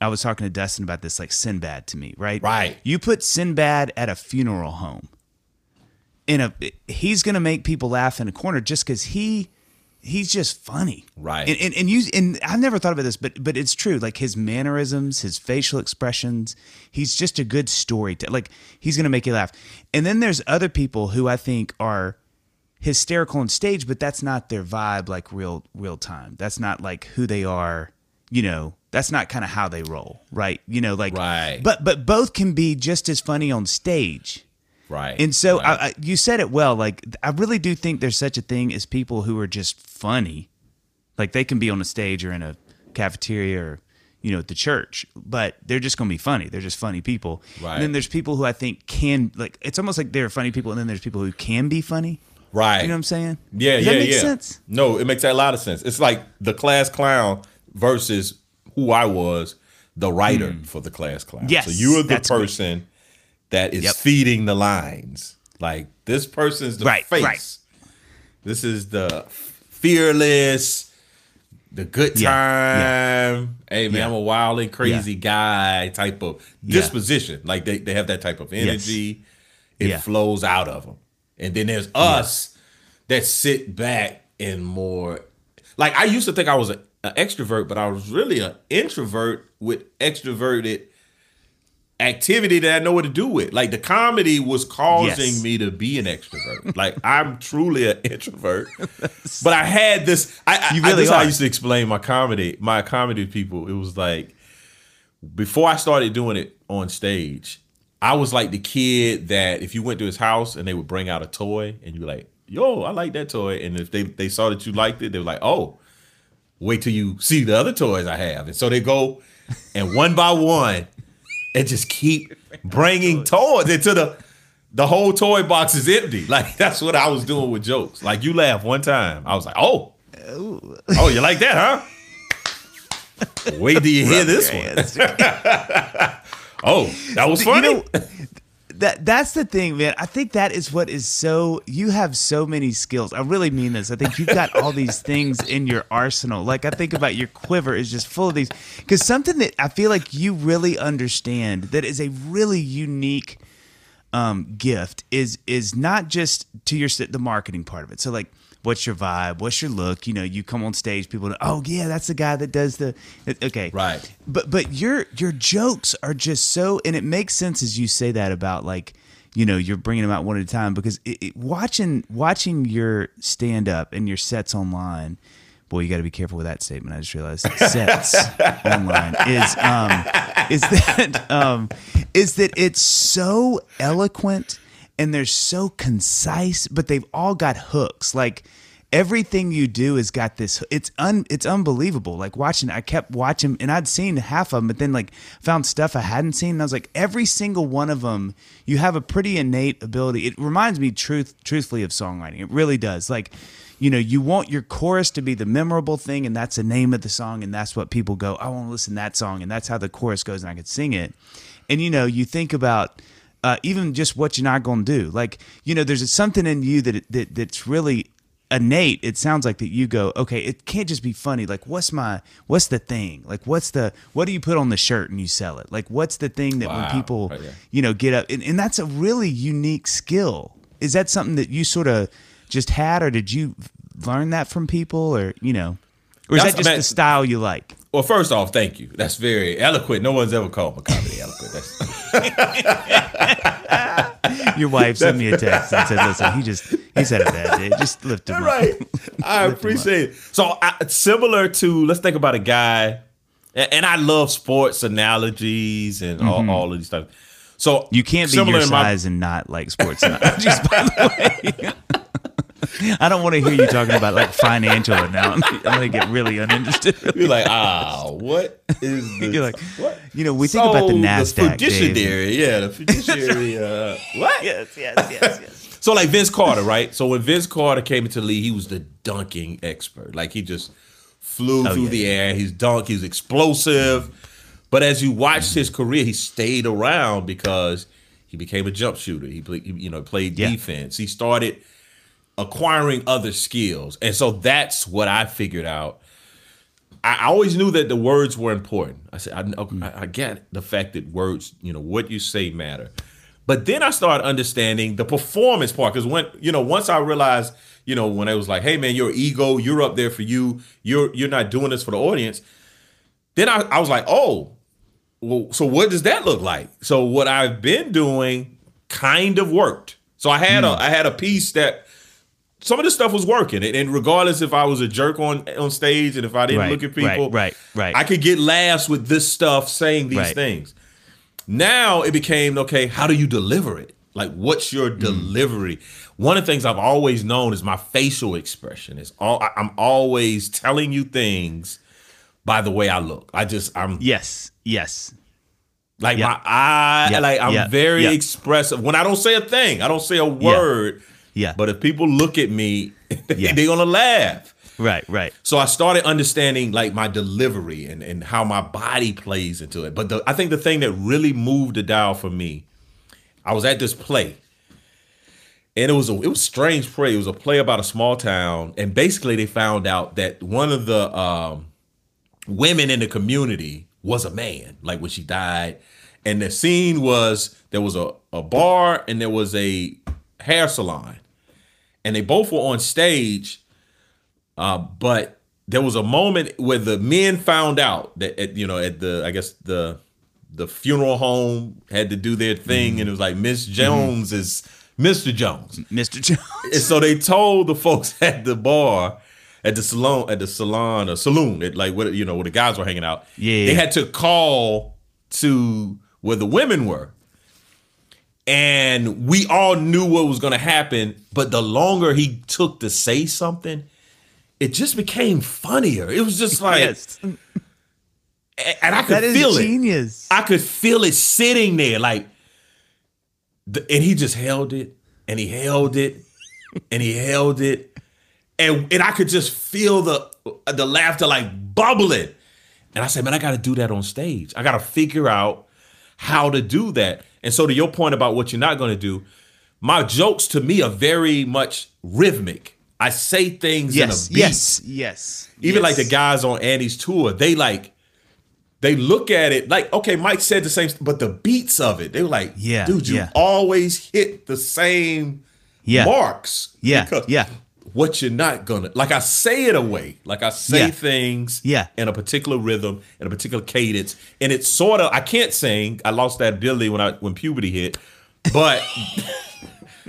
i was talking to dustin about this like sinbad to me right Right. you put sinbad at a funeral home in a he's gonna make people laugh in a corner just because he he's just funny Right. and, and and you and i've never thought about this but but it's true like his mannerisms his facial expressions he's just a good story To, like he's gonna make you laugh and then there's other people who i think are hysterical on stage but that's not their vibe like real real time that's not like who they are you know that's not kind of how they roll right you know like Right. but but both can be just as funny on stage right? and so right. I, I, you said it well. Like I really do think there's such a thing as people who are just funny. Like they can be on a stage or in a cafeteria or you know at the church, but they're just going to be funny. They're just funny people. Right. And then there's people who I think can like. It's almost like they're funny people, and then there's people who can be funny. right. You know what I'm saying? Yeah, Does yeah, that make yeah. sense? No, it makes a lot of sense. It's like the class clown versus who I was, the writer hmm. for the class clown. Yes, so you are the that's good. person that is Yep. feeding the lines. Like this person's the Right, face. right. This is the fearless, the good Yeah, time. Hey man, Yeah. I'm a wild and crazy guy type of Yeah. disposition. Like they, they have that type of energy. It Yeah. flows out of them. And then there's us that sit back and more like I used to think I was an extrovert, but I was really an introvert with extroverted activity that I know what to do with. Like the comedy was causing Yes. me to be an extrovert. like I'm truly an introvert, but I had this. I, You I, this how I used to explain my comedy. My comedy people. It was like before I started doing it on stage. I was like the kid that if you went to his house and they would bring out a toy and you're like, "Yo, I like that toy," and if they they saw that you liked it, they were like, "Oh." Wait till you see the other toys I have, and so they go and one by one and just keep bringing toys into the the whole toy box is empty. Like that's what I was doing with jokes. Like you laugh one time, I was like, oh, oh, you like that, huh? Wait till you hear this one. Oh, that was You funny. know, that that's the thing, man. I think that is what is so you have so many skills. I really mean this. I think you've got all these things in your arsenal. Like I think about your quiver is just full of these cuz something that I feel like you really understand that is a really unique um, gift is is not just to your the marketing part of it. So like what's your vibe? What's your look? You know you come on stage people know, oh yeah that's the guy that does the okay. Right. But but your your jokes are just so and it makes sense as you say that about like you know you're bringing them out one at a time because it, it, watching watching your stand up and your sets online boy you got to be careful with that statement i just realized. Sets online is um is that um is that it's so eloquent and they're so concise, but they've all got hooks. Like everything you do has got this. It's un. It's unbelievable. Like watching, I kept watching, and I'd seen half of them, but then like found stuff I hadn't seen, and I was like, every single one of them, you have a pretty innate ability. It reminds me, truth, truthfully, of songwriting. It really does. Like. You know, you want your chorus to be the memorable thing, and that's the name of the song, and that's what people go, I want to listen to that song, and that's how the chorus goes, and I could sing it. And you know, you think about uh, even just what you're not going to do. Like, you know, there's something in you that, that that's really innate. It sounds like that you go, okay, it can't just be funny. Like, what's my, what's the thing? Like, what's the, what do you put on the shirt and you sell it? Like, what's the thing that wow. when people, right, you know, get up, and, and that's a really unique skill. Is that something that you sort of just had, or did you learn that from people, or you know, or is that's, that just I mean, the style you like? Well, first off, thank you. That's very eloquent. No one's ever called my comedy eloquent. Your wife sent me a text and said, "Listen, he just he said a bad day. Just lift him right. up." I appreciate it. So I, similar to let's think about a guy, and, and I love sports analogies and mm-hmm. all, all of these stuff. So you can't be your size my, and not like sports analogies. by the way. I don't want to hear you talking about like financial now. I'm gonna get really uninterested. You're like, ah, what is this? You're like, what? You know, we so think about the Nasdaq. The fiduciary, yeah, the fiduciary. uh, what? Yes, yes, yes, yes. So like Vince Carter, right? So when Vince Carter came into the league, he was the dunking expert. Like he just flew oh, through yeah, the yeah. air. He's dunk. He's explosive. But as you watched his career, he stayed around because he became a jump shooter. He played, you know, played yeah. defense. He started acquiring other skills. And so that's what I figured out. I always knew that the words were important. I said, I, I, I get the fact that words, you know, what you say matter. But then I started understanding the performance part because when you know once I realized you know when it was like, hey man, your ego, you're up there for you. You're you're not doing this for the audience. Then I, I was like, oh, well, so what does that look like? So what I've been doing kind of worked. So I had mm. a I had a piece that some of this stuff was working, and regardless if I was a jerk on on stage and if I didn't right, look at people, right, right, right, I could get laughs with this stuff saying these right. things. Now it became okay. How do you deliver it? Like, what's your mm. delivery? One of the things I've always known is my facial expression. Is all I'm always telling you things by the way I look. I just I'm yes, yes. Like yep. my eye, yep. like I'm yep. very expressive. When I don't say a thing, I don't say a word. Yeah. But if people look at me, yeah. they're gonna laugh. Right, right. So I started understanding like my delivery and, and how my body plays into it. But the, I think the thing that really moved the dial for me, I was at this play. And it was a it was strange play. It was a play about a small town. And basically they found out that one of the um, women in the community was a man, like when she died. And the scene was there was a, a bar and there was a hair salon and they both were on stage. Uh, but there was a moment where the men found out that at, you know at the I guess the the funeral home had to do their thing, mm-hmm. and it was like Miss Jones mm-hmm. is Mr. Jones, Mr. Jones. and so they told the folks at the bar, at the salon, at the salon or saloon, at like what you know where the guys were hanging out. Yeah, they had to call to where the women were and we all knew what was going to happen but the longer he took to say something it just became funnier. It was just like yes. and i could feel genius. it i could feel it sitting there like and he just held it and he held it and he held it and and i could just feel the the laughter like bubbling. And i said man i gotta do that on stage. I gotta figure out how to do that And so, to your point about what you're not going to do, my jokes to me are very much rhythmic. I say things Yes, in a beat. yes, yes. Even like the guys on Andy's tour, they like they look at it like, okay, Mike said the same, but the beats of it, they were like, Yeah, dude, you yeah. always hit the same Yeah. marks. Yeah, yeah. What you're not gonna like, I say it away, like I say Yeah. things, Yeah. in a particular rhythm, in a particular cadence, and it's sort of I can't sing. I lost that ability when I when puberty hit, but.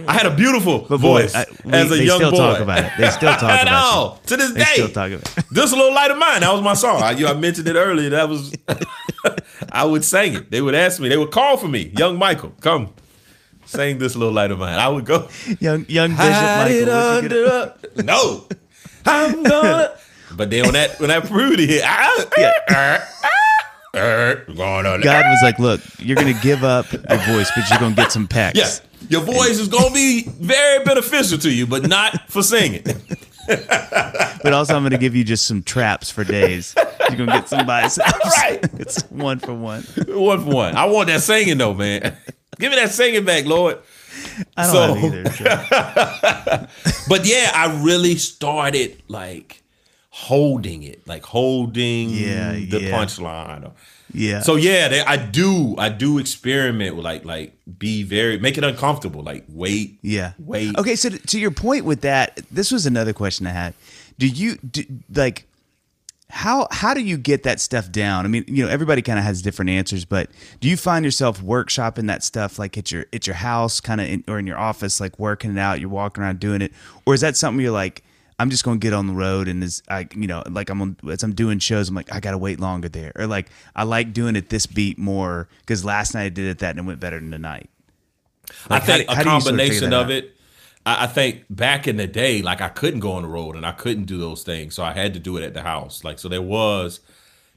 I had a beautiful But boy, voice I- we- as a young boy. they still talk about it. They still talk about know. To this They day, still talk about it. this little light of mine. That was my song. I, you know, I mentioned it earlier. That was I would sing it. They would ask me. They would call for me. Young Michael, come sing this little light of mine. I would go. young young Bishop Hide Michael. would you get it? under a- no, I'm gonna. But then when that when that fruity hit, I, on. God was like, "Look, you're gonna give up your voice, but you're gonna get some pecs." Yeah, your voice is gonna be very beneficial to you, but not for singing. But also, I'm gonna give you just some traps for days. You're gonna get some biceps. Right. it's one for one. one for one. I want that singing though, man. Give me that singing back, Lord. I don't So- either. But yeah, I really started like holding it, like holding Yeah, the yeah. punchline. Yeah. So yeah, they, I do, I do experiment with like, like be very, make it uncomfortable, like wait, Yeah. wait. Okay, so to, to your point with that, this was another question I had. Do you do, like how how do you get that stuff down? I mean, you know, everybody kind of has different answers, but do you find yourself workshopping that stuff like at your at your house, kind of, or in your office, like working it out? You're walking around doing it, or is that something you're like? I'm just going to get on the road and is I you know like I'm on, as I'm doing shows I'm like I got to wait longer there or like I like doing it this beat more because last night I did it that and it went better than tonight. I Like, how think do- a do sort of combination of it. I, I think back in the day, like I couldn't go on the road and I couldn't do those things, so I had to do it at the house. Like so, there was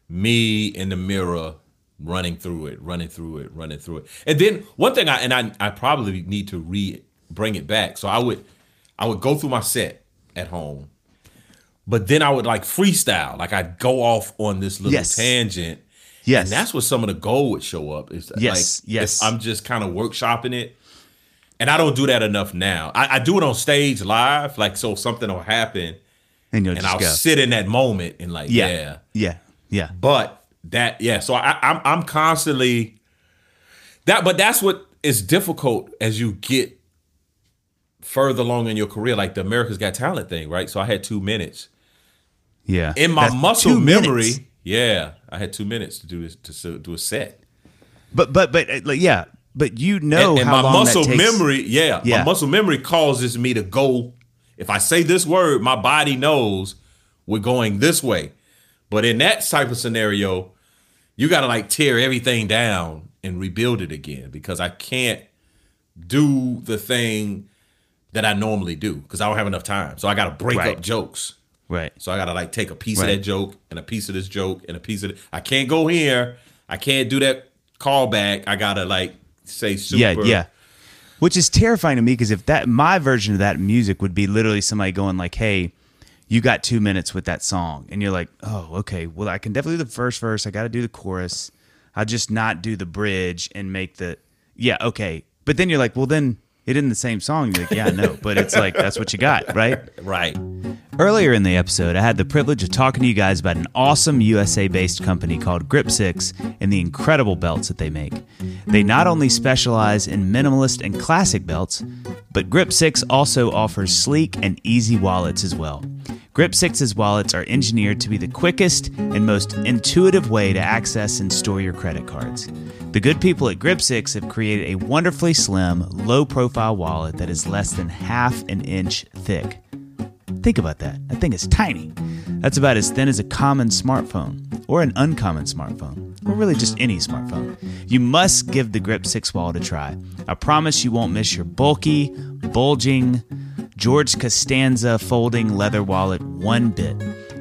me in the mirror running through it, running through it, running through it. And then one thing I and I I probably need to re bring it back. So I would I would go through my set at home, but then I would like freestyle, like I'd go off on this little Yes. tangent. Yes. And that's where some of the gold would show up. Is Yes, like, yes. if I'm just kind of workshopping it. And I don't do that enough now. I, I do it on stage live, like so something will happen and and I'll go. sit in that moment and like, yeah, yeah. yeah, yeah. But that, yeah. So I, I'm I'm constantly that, but that's what is difficult as you get further along in your career, like the America's Got Talent thing, right? So I had two minutes Yeah. in my muscle memory. minutes. Yeah, I had two minutes to do this to s- do a set. But but but like yeah, but you know and, and how my long muscle that takes. memory, yeah, Yeah. my muscle memory causes me to go. If I say this word, my body knows we're going this way. But in that type of scenario, you got to like tear everything down and rebuild it again because I can't do the thing that I normally do because I don't have enough time. So I got to break Right. up jokes. Right. So I got to like take a piece Right. of that joke and a piece of this joke and a piece of it. I can't go here. I can't do that callback. I got to like say super. Yeah, yeah. Which is terrifying to me because if that my version of that music would be literally somebody going like, "Hey, you got two minutes with that song," and you're like, "Oh, okay. Well, I can definitely do the first verse. I got to do the chorus. I'll just not do the bridge and make the yeah, okay." But then you're like, "Well, then it isn't the same song." You're like, "Yeah, no," but it's like that's what you got, right? Right. Earlier in the episode, I had the privilege of talking to you guys about an awesome USA based company called Grip Six and the incredible belts that they make. They not only specialize in minimalist and classic belts, but Grip Six also offers sleek and easy wallets as well. Grip 6's wallets are engineered to be the quickest and most intuitive way to access and store your credit cards. The good people at Grip 6 have created a wonderfully slim, low profile wallet that is less than half an inch thick. Think about that. That thing is tiny. That's about as thin as a common smartphone, or an uncommon smartphone, or really just any smartphone. You must give the Grip 6 wallet a try. I promise you won't miss your bulky, bulging, George Costanza folding leather wallet one bit.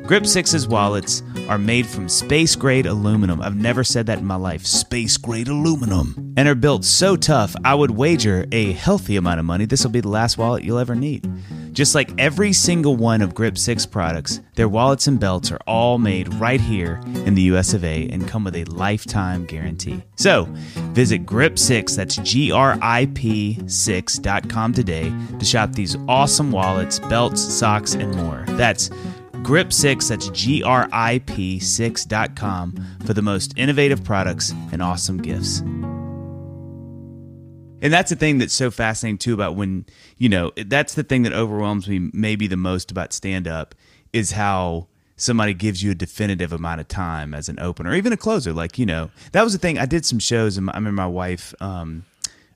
Grip 6's wallets are made from space grade aluminum. I've never said that in my life. Space grade aluminum. And are built so tough, I would wager a healthy amount of money this will be the last wallet you'll ever need. Just like every single one of Grip 6 products, their wallets and belts are all made right here in the US of A and come with a lifetime guarantee. So visit Grip6, that's G R I P 6.com today to shop these awesome wallets, belts, socks, and more. That's Grip6, that's G R I P 6.com for the most innovative products and awesome gifts. And that's the thing that's so fascinating too about when, you know, that's the thing that overwhelms me maybe the most about stand up is how somebody gives you a definitive amount of time as an opener, even a closer. Like, you know, that was the thing. I did some shows and I remember my wife, um,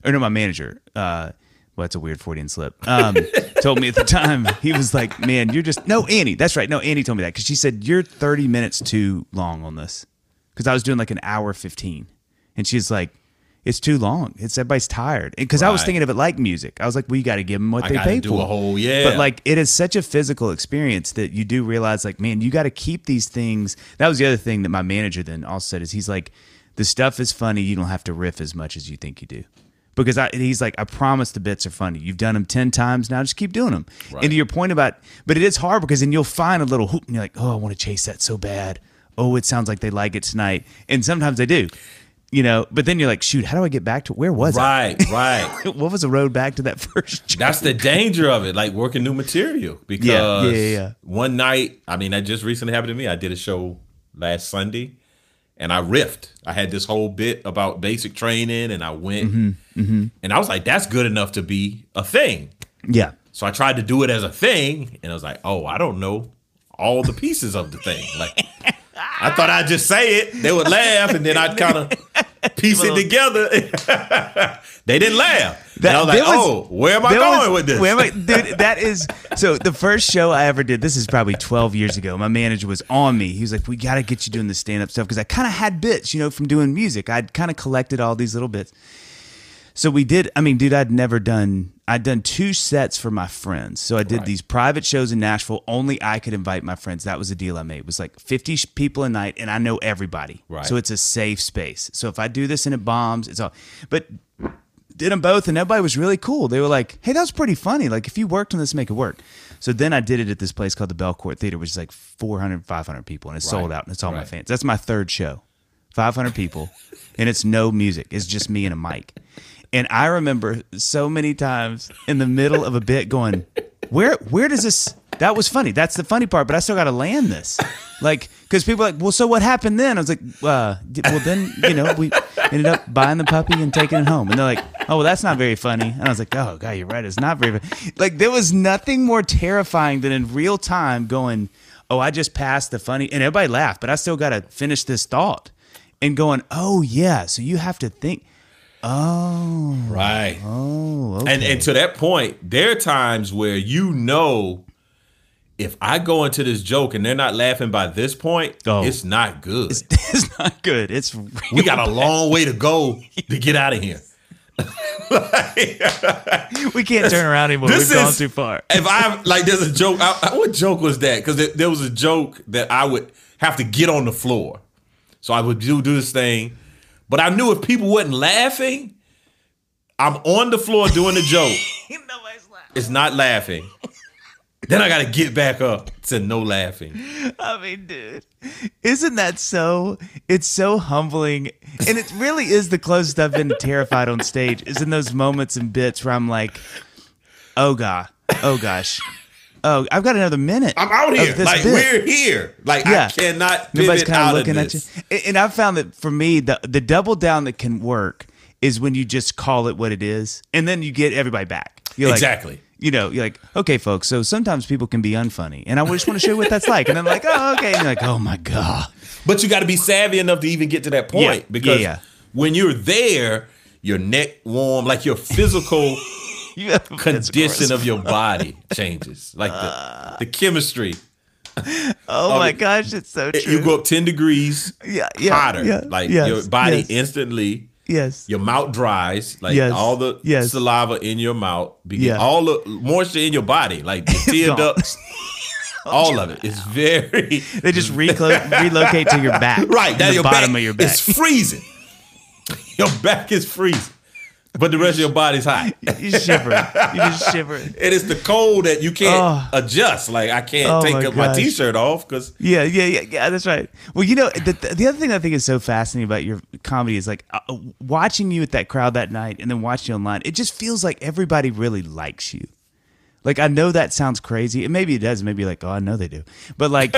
or no, my manager, uh, well, that's a weird Freudian slip. Um, told me at the time, he was like, man, you're just, no, Annie, that's right. No, Annie told me that because she said, you're 30 minutes too long on this. Because I was doing like an hour 15. And she's like, it's too long. It's everybody's tired. Because I was thinking of it like music. I was like, well, you got to give them what I they pay do for. a whole yeah. But like, it is such a physical experience that you do realize, like, man, you got to keep these things. That was the other thing that my manager then also said is he's like, the stuff is funny. You don't have to riff as much as you think you do. Because I, he's like, I promise the bits are funny. You've done them 10 times now, just keep doing them. Right. And to your point about, but it is hard because then you'll find a little hoop and you're like, oh, I want to chase that so bad. Oh, it sounds like they like it tonight. And sometimes they do, you know, but then you're like, shoot, how do I get back to where was right, right. I? What was the road back to that first joke? That's the danger of it, like working new material. Because yeah, yeah, yeah. one night, I mean, that just recently happened to me. I did a show last Sunday, and I riffed. I had this whole bit about basic training, and I went, Mm-hmm, and I was like, "That's good enough to be a thing." Yeah. So I tried to do it as a thing, and I was like, "Oh, I don't know all the pieces of the thing." Like, I thought I'd just say it; they would laugh, and then I'd kind of piece it together. they didn't laugh. And I was like, was- "Oh, where am I going was- with this?" where am I- dude, that is so. The first show I ever did, this is probably 12 years ago. My manager was on me. He was like, "We got to get you doing the stand up stuff because I kind of had bits, you know, from doing music. I'd kind of collected all these little bits." So we did. I mean, dude, I'd never done. I'd done two sets for my friends. So I did Right. these private shows in Nashville. Only I could invite my friends. That was a deal I made. It was like 50 people a night, and I know everybody. Right. So it's a safe space. So if I do this and it bombs, it's all. But did them both, and everybody was really cool. They were like, "Hey, that was pretty funny. Like, if you worked on this, make it work." So then I did it at this place called the Belcourt Theater, which is like 400, 500 people, and it's sold out, and it's all my fans. That's my third show, 500 people, and it's no music. It's just me and a mic. And I remember so many times in the middle of a bit going, "Where, where does this?" That was funny. That's the funny part. But I still got to land this, like, because people are like, "Well, so what happened then?" I was like, uh, "Well, then you know, we ended up buying the puppy and taking it home." And they're like, "Oh, well, that's not very funny." And I was like, "Oh, God, you're right. It's not very funny." Like, there was nothing more terrifying than in real time going, "Oh, I just passed the funny," and everybody laughed, but I still got to finish this thought and going, "Oh yeah, so you have to think." Oh, Right. oh, okay. And and to that point, there are times where you know if I go into this joke and they're not laughing by this point, Oh. it's not good. it's not good. It's real we got a long way to go to get out of here. we can't turn around anymore. This We've gone too far. If I like, there's a joke. I, I- what joke was that? Because there, there was a joke that I would have to get on the floor, so I would do do this thing. But I knew if people wasn't laughing, I'm on the floor doing the joke. Nobody's laughing. It's not laughing. Then I got to get back up to no laughing. I mean, dude, isn't that so? It's so humbling, and it really is the closest I've been terrified on stage. Is in those moments and bits where I'm like, "Oh god, oh gosh, oh, I've got another minute. I'm out here. Like bit." we're here. Like Yeah. I cannot Nobody's kind of looking at you. And- I've found that for me, the the double down that can work is when you just call it what it is, and then you get everybody back. You're like, Exactly. You know, you're like, okay, folks. So sometimes people can be unfunny, and I just want to show you what that's like. And I'm like, oh, okay. And you're like, oh my god. But you got to be savvy enough to even get to that point Yeah. because Yeah, yeah. when you're there, your neck warm, like your physical You condition of your body changes, like the the chemistry. Oh my it- gosh, it's so true. You go up ten degrees yeah, yeah, hotter, yeah, like yes, your body yes, instantly. Yes. Your mouth dries, like Yes, all the yes. saliva in your mouth, Yeah. all the moisture in your body, like the tear ducts, all of it. it is very They just reclo- relocate to your back, right. The your bottom back of your back. It's freezing. Your back is freezing. But the rest of your body's hot. You shiver. You just shiver. It is the cold that you can't Oh. adjust. Like I can't Oh take my up my t-shirt off because Yeah, yeah, yeah, yeah. That's right. Well, you know, the, the other thing I think is so fascinating about your comedy is like uh, watching you at that crowd that night, and then watching you online. It just feels like everybody really likes you. Like I know that sounds crazy, and maybe it does. Maybe like, oh, I know they do. But like,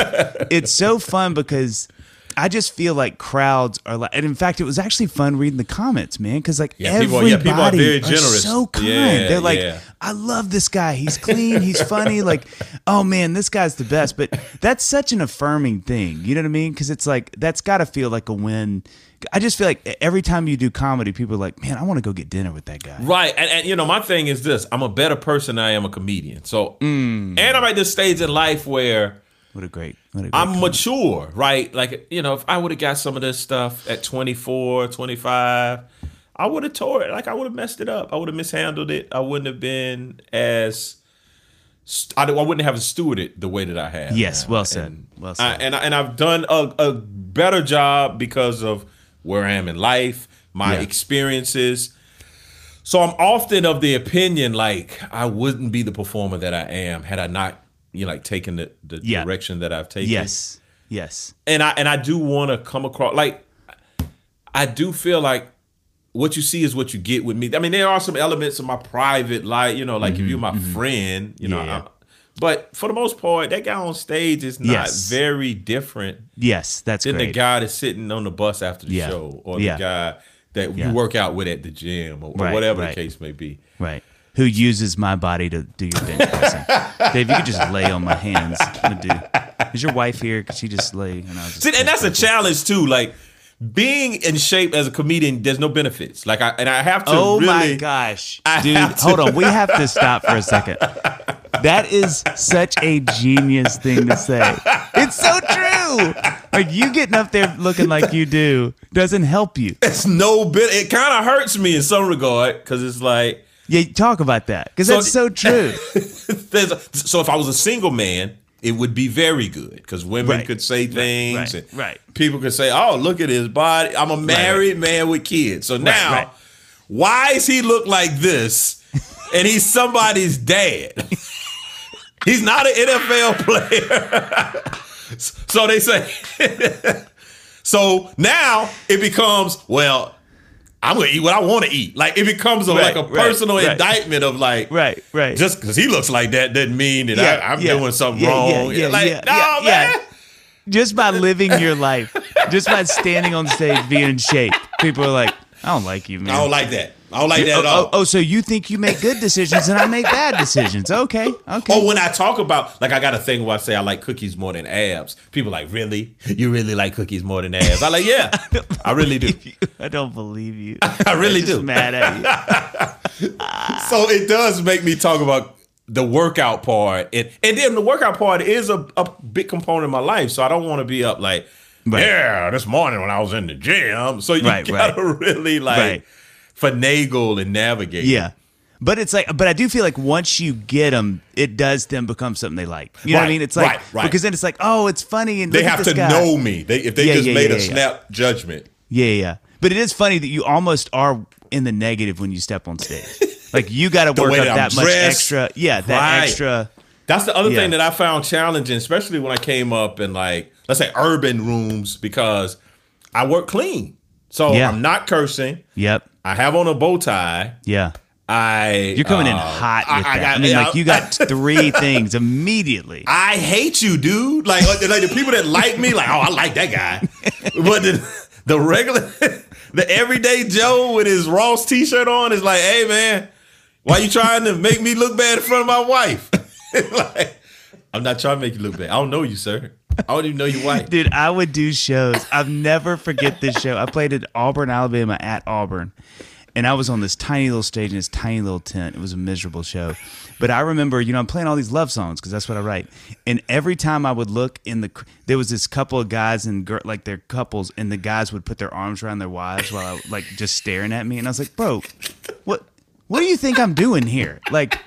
it's so fun because I just feel like crowds are like, and in fact, it was actually fun reading the comments, man, because like Yeah, people- everybody yeah, people are are so kind. Yeah, They're like, yeah. I love this guy. He's clean. He's funny. Like, oh man, this guy's the best. But that's such an affirming thing. You know what I mean? Because it's like that's got to feel like a win. I just feel like every time you do comedy, people are like, man, I want to go get dinner with that guy. Right, and, and you know, my thing is this: I'm a better person than I am a comedian. So, Mm. and I'm at this stage in life where What a great. What a great I'm comment. mature, right? Like, you know, if I would have got some of this stuff at 24, 25, I would have tore it. Like, I would have messed it up. I would have mishandled it. I wouldn't have been as. I, I wouldn't have stewarded the way that I have. Yes, now. well said. And Well I, said. and I, and I've done a, a better job because of where I am in life, my Yeah. experiences. So I'm often of the opinion like I wouldn't be the performer that I am had I not, you know, like taking the, the Yeah. direction that I've taken Yes. Yes. and I and I do want to come across like I do feel like what you see is what you get with me. I mean, there are some elements of my private life, you know, like if you're my friend, you know. Mm-hmm, Yeah. I- but for the most part, that guy on stage is not Yes. very different Yes. That's than great. the guy that's sitting on the bus after the Yeah. show, or Yeah. the guy that you work out with at the gym, or, or Right, whatever right. the case may be. Right. Who uses my body to do your bench pressing? Dave, you could just lay on my hands. Do. Is your wife here? Could she just lay? And I'll just See, and that's a challenge too. Like being in shape as a comedian, there's no benefits. Like I and I have to. Oh really, my gosh, I dude! Hold on, we have to stop for a second. That is such a genius thing to say. It's so true. Like you getting up there looking like you do doesn't help you. It's no bit. It kind of hurts me in some regard because it's like Yeah, talk about that because So- that's so true. a, so if I was a single man, it would be very good because women Right. could say things right, right. people could say, "Oh, look at his body." I'm a married man with kids, so now right. why does he look like this? And he's somebody's dad. he's not an NFL player. so they say. so now it becomes well. I'm gonna eat what I want to eat. Like it becomes a, Right, like a personal right. indictment of like, Right, right. just because he looks like that doesn't mean that Yeah, I, I'm yeah, doing something yeah, wrong. yeah, yeah, like, yeah, no, man. yeah. just by living your life, just by standing on stage, being in shape, people are like, "I don't like you, man." I don't like that. I don't like that oh, at all. oh, oh, so you think you make good decisions and I make bad decisions? Okay, okay. Or when I talk about, like, I got a thing where I say I like cookies more than abs. People like, really? You really like cookies more than abs? I like, yeah, I really do. I don't believe you. I really I'm just do. Mad at you. So it does make me talk about the workout part, and and then the workout part is a, a big component of my life. So I don't want to be up like, Right. yeah, this morning when I was in the gym. So you Right, gotta really like Right. Finagle and navigate. Yeah. But it's like, but I do feel like once you get them, it does then become something they like. You know what I Right, mean? It's like right, right. because then it's like, oh, it's funny and They look at have this to guy. know me. They if they Yeah, just yeah, made yeah, a yeah. snap judgment. Yeah, yeah. But it is funny that you almost are in the negative when you step on stage. Like you got to work way up that I'm that much dressed. extra. Yeah, that Right. extra. That's the other Yeah. thing that I found challenging, especially when I came up in like let's say urban rooms, because I work clean. So Yeah. I'm not cursing. Yep. I have on a bow tie. Yeah. I You're coming in uh, hot with I- I that. got- I mean, yeah, like you got three things immediately. I hate you, dude. Like, like, like the people that like me, like, oh, I like that guy. But the, the regular, the everyday Joe with his Ross t-shirt on is like, hey man, why you trying to make me look bad in front of my wife? like, I'm not trying to make you look bad. I don't know you, sir. I don't even know you wife. Dude, I would do shows. I've never forget this show. I played at Auburn, Alabama at Auburn. And I was on this tiny little stage in this tiny little tent. It was a miserable show. But I remember, you know, I'm playing all these love songs because that's what I write. And every time I would look in the, there was this couple of guys and girl, like they're couples, and the guys would put their arms around their wives while I like just staring at me. And I was like, bro, what, what do you think I'm doing here? Like,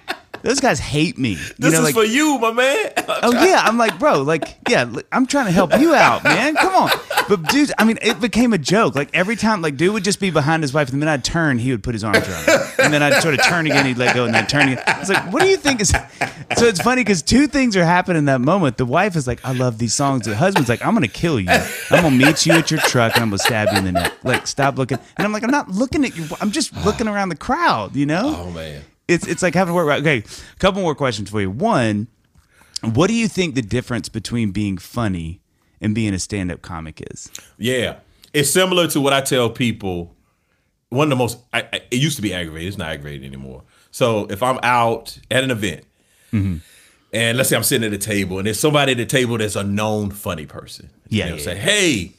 those guys hate me. You This know, is like, for you, my man. Oh yeah, I'm like, bro, like, yeah, I'm trying to help you out, man. Come on, but dude, I mean, it became a joke. Like every time, like, dude would just be behind his wife, and the minute I'd turn, he would put his arms around her, and then I'd sort of turn again, he'd let go, and then I'd turn again. It's like, what do you think is? So it's funny because two things are happening in that moment. The wife is like, I love these songs. The husband's like, I'm gonna kill you. I'm gonna meet you at your truck, and I'm gonna stab you in the neck. Like, stop looking. And I'm like, I'm not looking at you. I'm just looking around the crowd. You know? Oh man. It's it's like having to work. Okay, a couple more questions for you. One, what do you think the difference between being funny and being a stand-up comic is? Yeah, it's similar to what I tell people. One of the most, I, I, it used to be aggravated. It's not aggravated anymore. So if I'm out at an event, Mm-hmm. and let's say I'm sitting at a table, and there's somebody at the table that's a known funny person. Yeah, and they'll yeah, say, yeah. "Hey,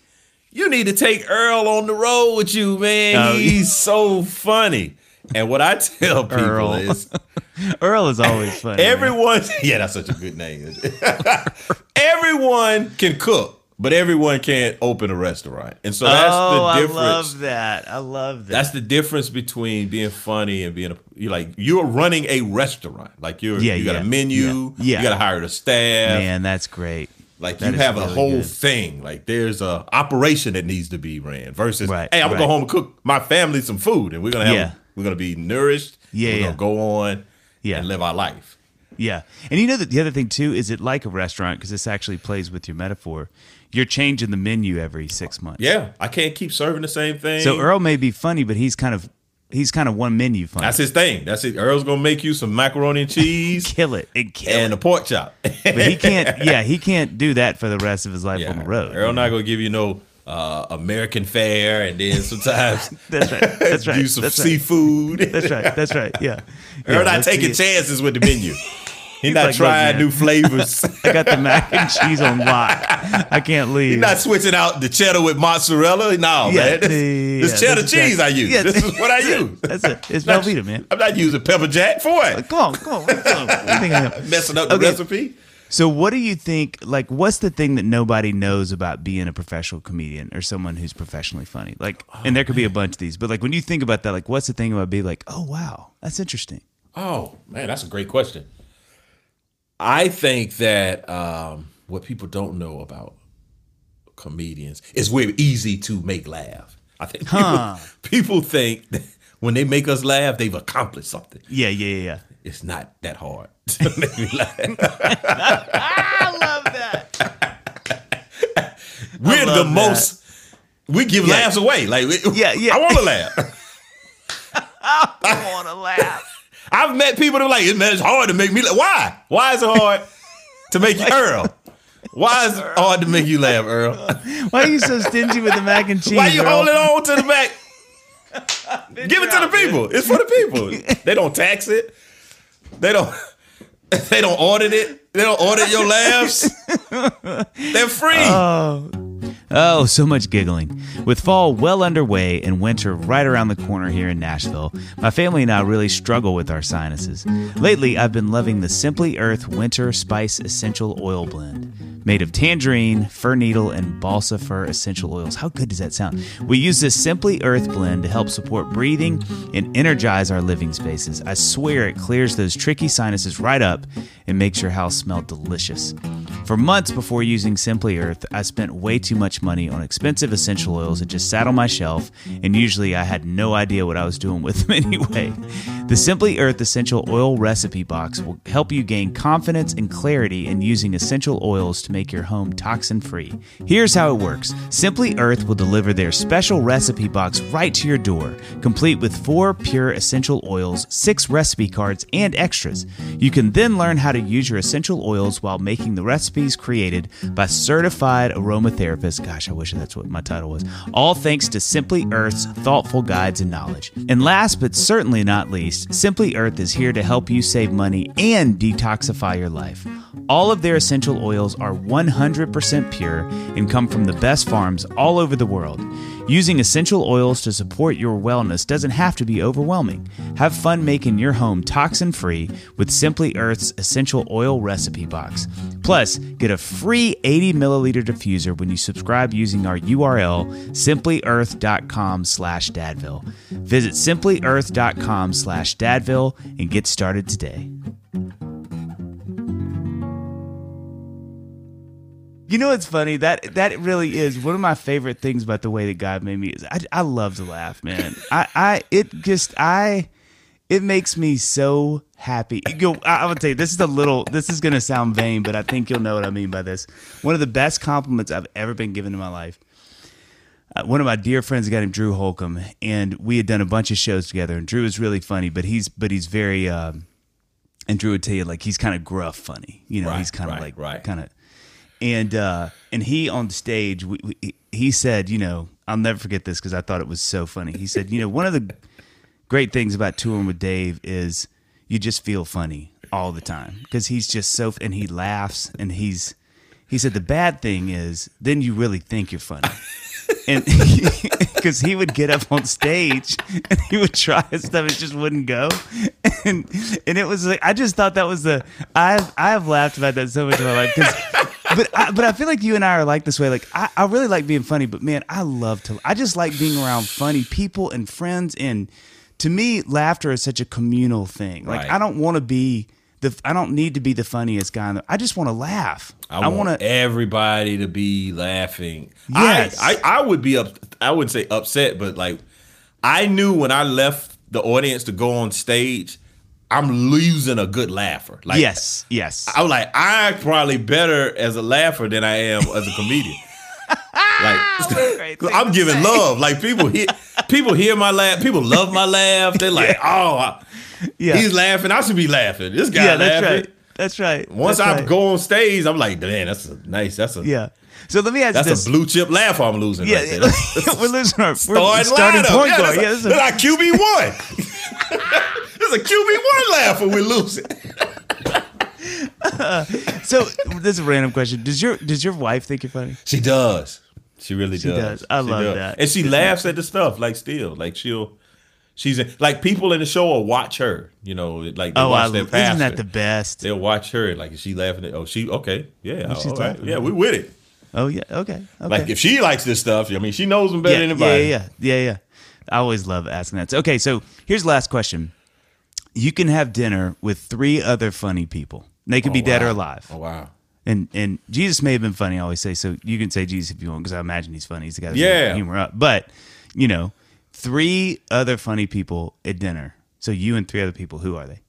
you need to take Earl on the road with you, man. Oh, yeah. He's so funny." And what I tell people Earl. is, Earl is always funny. man. Everyone, yeah, that's such a good name. everyone can cook, but everyone can't open a restaurant, and so that's oh, the difference. I love that. I love that. That's the difference between being funny and being a, you're like you're running a restaurant. Like you're Yeah, you got yeah, a menu, yeah, yeah. you got to hire the staff. man. That's great. Like That you have a whole good. thing. Like there's a operation that needs to be ran versus Right, hey, I'm gonna go home and cook my family some food, and we're gonna have Yeah. We're gonna be nourished. Yeah, we're yeah. gonna go on Yeah. and live our life. Yeah, and you know that the other thing too is it like a restaurant because this actually plays with your metaphor. You're changing the menu every six months. Yeah, I can't keep serving the same thing. So Earl may be funny, but he's kind of he's kind of one menu funny. That's his thing. That's it. Earl's gonna make you some macaroni and cheese kill it and kill and it. a pork chop. But he can't. Yeah, he can't do that for the rest of his life yeah. on the road. Earl not gonna give you no uh, American fare, and then sometimes That's right. That's right. do some That's right. seafood. That's right. That's right. Yeah. Yeah, not let's taking chances with the menu. He's not like, trying new flavors. I got the mac and cheese on lock. I can't leave. He's not switching out the cheddar with mozzarella. No, Yeah, man. This, yeah, this cheddar cheese I use. yeah, this is what I use. That's it. It's Not- Velveeta, man. I'm not using pepper jack for it. Come on, come on. What's up? What do you think I am? Messing up the recipe. So, what do you think? Like, what's the thing that nobody knows about being a professional comedian or someone who's professionally funny? Like, and there could be a bunch of these, but like when you think about that, like, what's the thing about being like, oh wow, that's interesting? Oh man, that's a great question. I think that um, what people don't know about comedians is we're easy to make laugh. I think people, Huh. people think that when they make us laugh, they've accomplished something. Yeah, yeah, yeah. It's not that hard to make me laugh. I love that. We're love the that. most. We give Yeah. laughs away. Like, Yeah, yeah. I want to laugh. I want to laugh. I've met people that are like, man, it's hard to make me laugh. Why? Why is it hard to make you Earl? Why is it hard to make you laugh, Earl? Why are you so stingy with the mac and cheese? Why you Earl? holding on to the back? Give it to the people. It's for the people. They don't tax it. They don't. They don't audit it. They don't audit your laughs. They're free. Oh, Oh, so much giggling. With fall well underway and winter right around the corner here in Nashville, my family and I really struggle with our sinuses. Lately, I've been loving the Simply Earth Winter Spice Essential Oil Blend. Made of tangerine, fir needle, and balsam fir essential oils. How good does that sound? We use this Simply Earth blend to help support breathing and energize our living spaces. I swear it clears those tricky sinuses right up and makes your house smell delicious. For months before using Simply Earth, I spent way too much money on expensive essential oils that just sat on my shelf, and usually I had no idea what I was doing with them anyway. The Simply Earth Essential Oil Recipe Box will help you gain confidence and clarity in using essential oils to make your home toxin free. Here's how it works Simply Earth will deliver their special recipe box right to your door, complete with four pure essential oils, six recipe cards, and extras. You can then learn how to use your essential oils while making the recipes created by certified aromatherapists. Gosh, I wish that's what my title was. All thanks to Simply Earth's thoughtful guides and knowledge. And last but certainly not least, Simply Earth is here to help you save money and detoxify your life. All of their essential oils are 100% pure and come from the best farms all over the world. Using essential oils to support your wellness doesn't have to be overwhelming. Have fun making your home toxin free with Simply Earth's essential oil recipe box. Plus, get a free 80 milliliter diffuser when you subscribe using our URL simplyearth.com slash dadville. Visit simplyearth.com slash dadville and get started today. You know what's funny? That that really is one of my favorite things about the way that God made me is I, I love to laugh, man. I, I it just I it makes me so happy. You I, I would say this is a little this is gonna sound vain, but I think you'll know what I mean by this. One of the best compliments I've ever been given in my life. Uh, one of my dear friends, a guy named Drew Holcomb, and we had done a bunch of shows together. And Drew is really funny, but he's but he's very. Um, and Drew would tell you like he's kind of gruff funny, you know. Right, he's kind of right, like right. kind of and uh and he on stage we, we, he said you know i'll never forget this because i thought it was so funny he said you know one of the great things about touring with dave is you just feel funny all the time because he's just so and he laughs and he's he said the bad thing is then you really think you're funny and because he would get up on stage and he would try and stuff, it just wouldn't go, and and it was like I just thought that was the I've I've laughed about that so much in my life because. But I, but I feel like you and I are like this way. Like I, I really like being funny, but man, I love to. I just like being around funny people and friends. And to me, laughter is such a communal thing. Like Right. I don't want to be the. I don't need to be the funniest guy. In the, I just want to laugh. I, want, want to. everybody to be laughing. Yes. I, I I would be up. I wouldn't say upset, but like I knew when I left the audience to go on stage, I'm losing a good laugher. Like yes. Yes. I was like, I probably better as a laugher than I am as a comedian. Like I'm giving say. love. Like people hear people hear my laugh. People love my laugh. They're like, oh, yeah. he's laughing. I should be laughing. This guy yeah. That's laughing. right. That's right. Once That's I right. go on stage, I'm like, man, that's a nice. That's a Yeah. So let me ask that's this. a blue chip laugh I'm losing. yeah, right there. we're losing our Starting, starting point yeah, guard. Yeah, is a- that's our QB one. It's a QB one laugh when we lose it. so this is a random question. Does your does your wife think you're funny? She does. She really She does. does. I love that. And she laughs at the stuff like still. Like she'll she's in, like people in the show will watch her, you know, like they Oh, I, watch their isn't that the best? They'll watch her like is she laughing at oh she okay. Yeah. Oh, she's all right. laughing. Yeah, we with it. Oh yeah, okay, okay. Like if she likes this stuff, I mean she knows them better yeah, than anybody. yeah, yeah, yeah, yeah. I always love asking that. So, okay, so here's the last question. You can have dinner with three other funny people. They could oh, be dead or alive. Oh wow. And and Jesus may have been funny. I always say so. You can say Jesus if you want because I imagine he's funny. He's the guy that Yeah. humor up. But you know, three other funny people at dinner. So you and three other people. Who are they?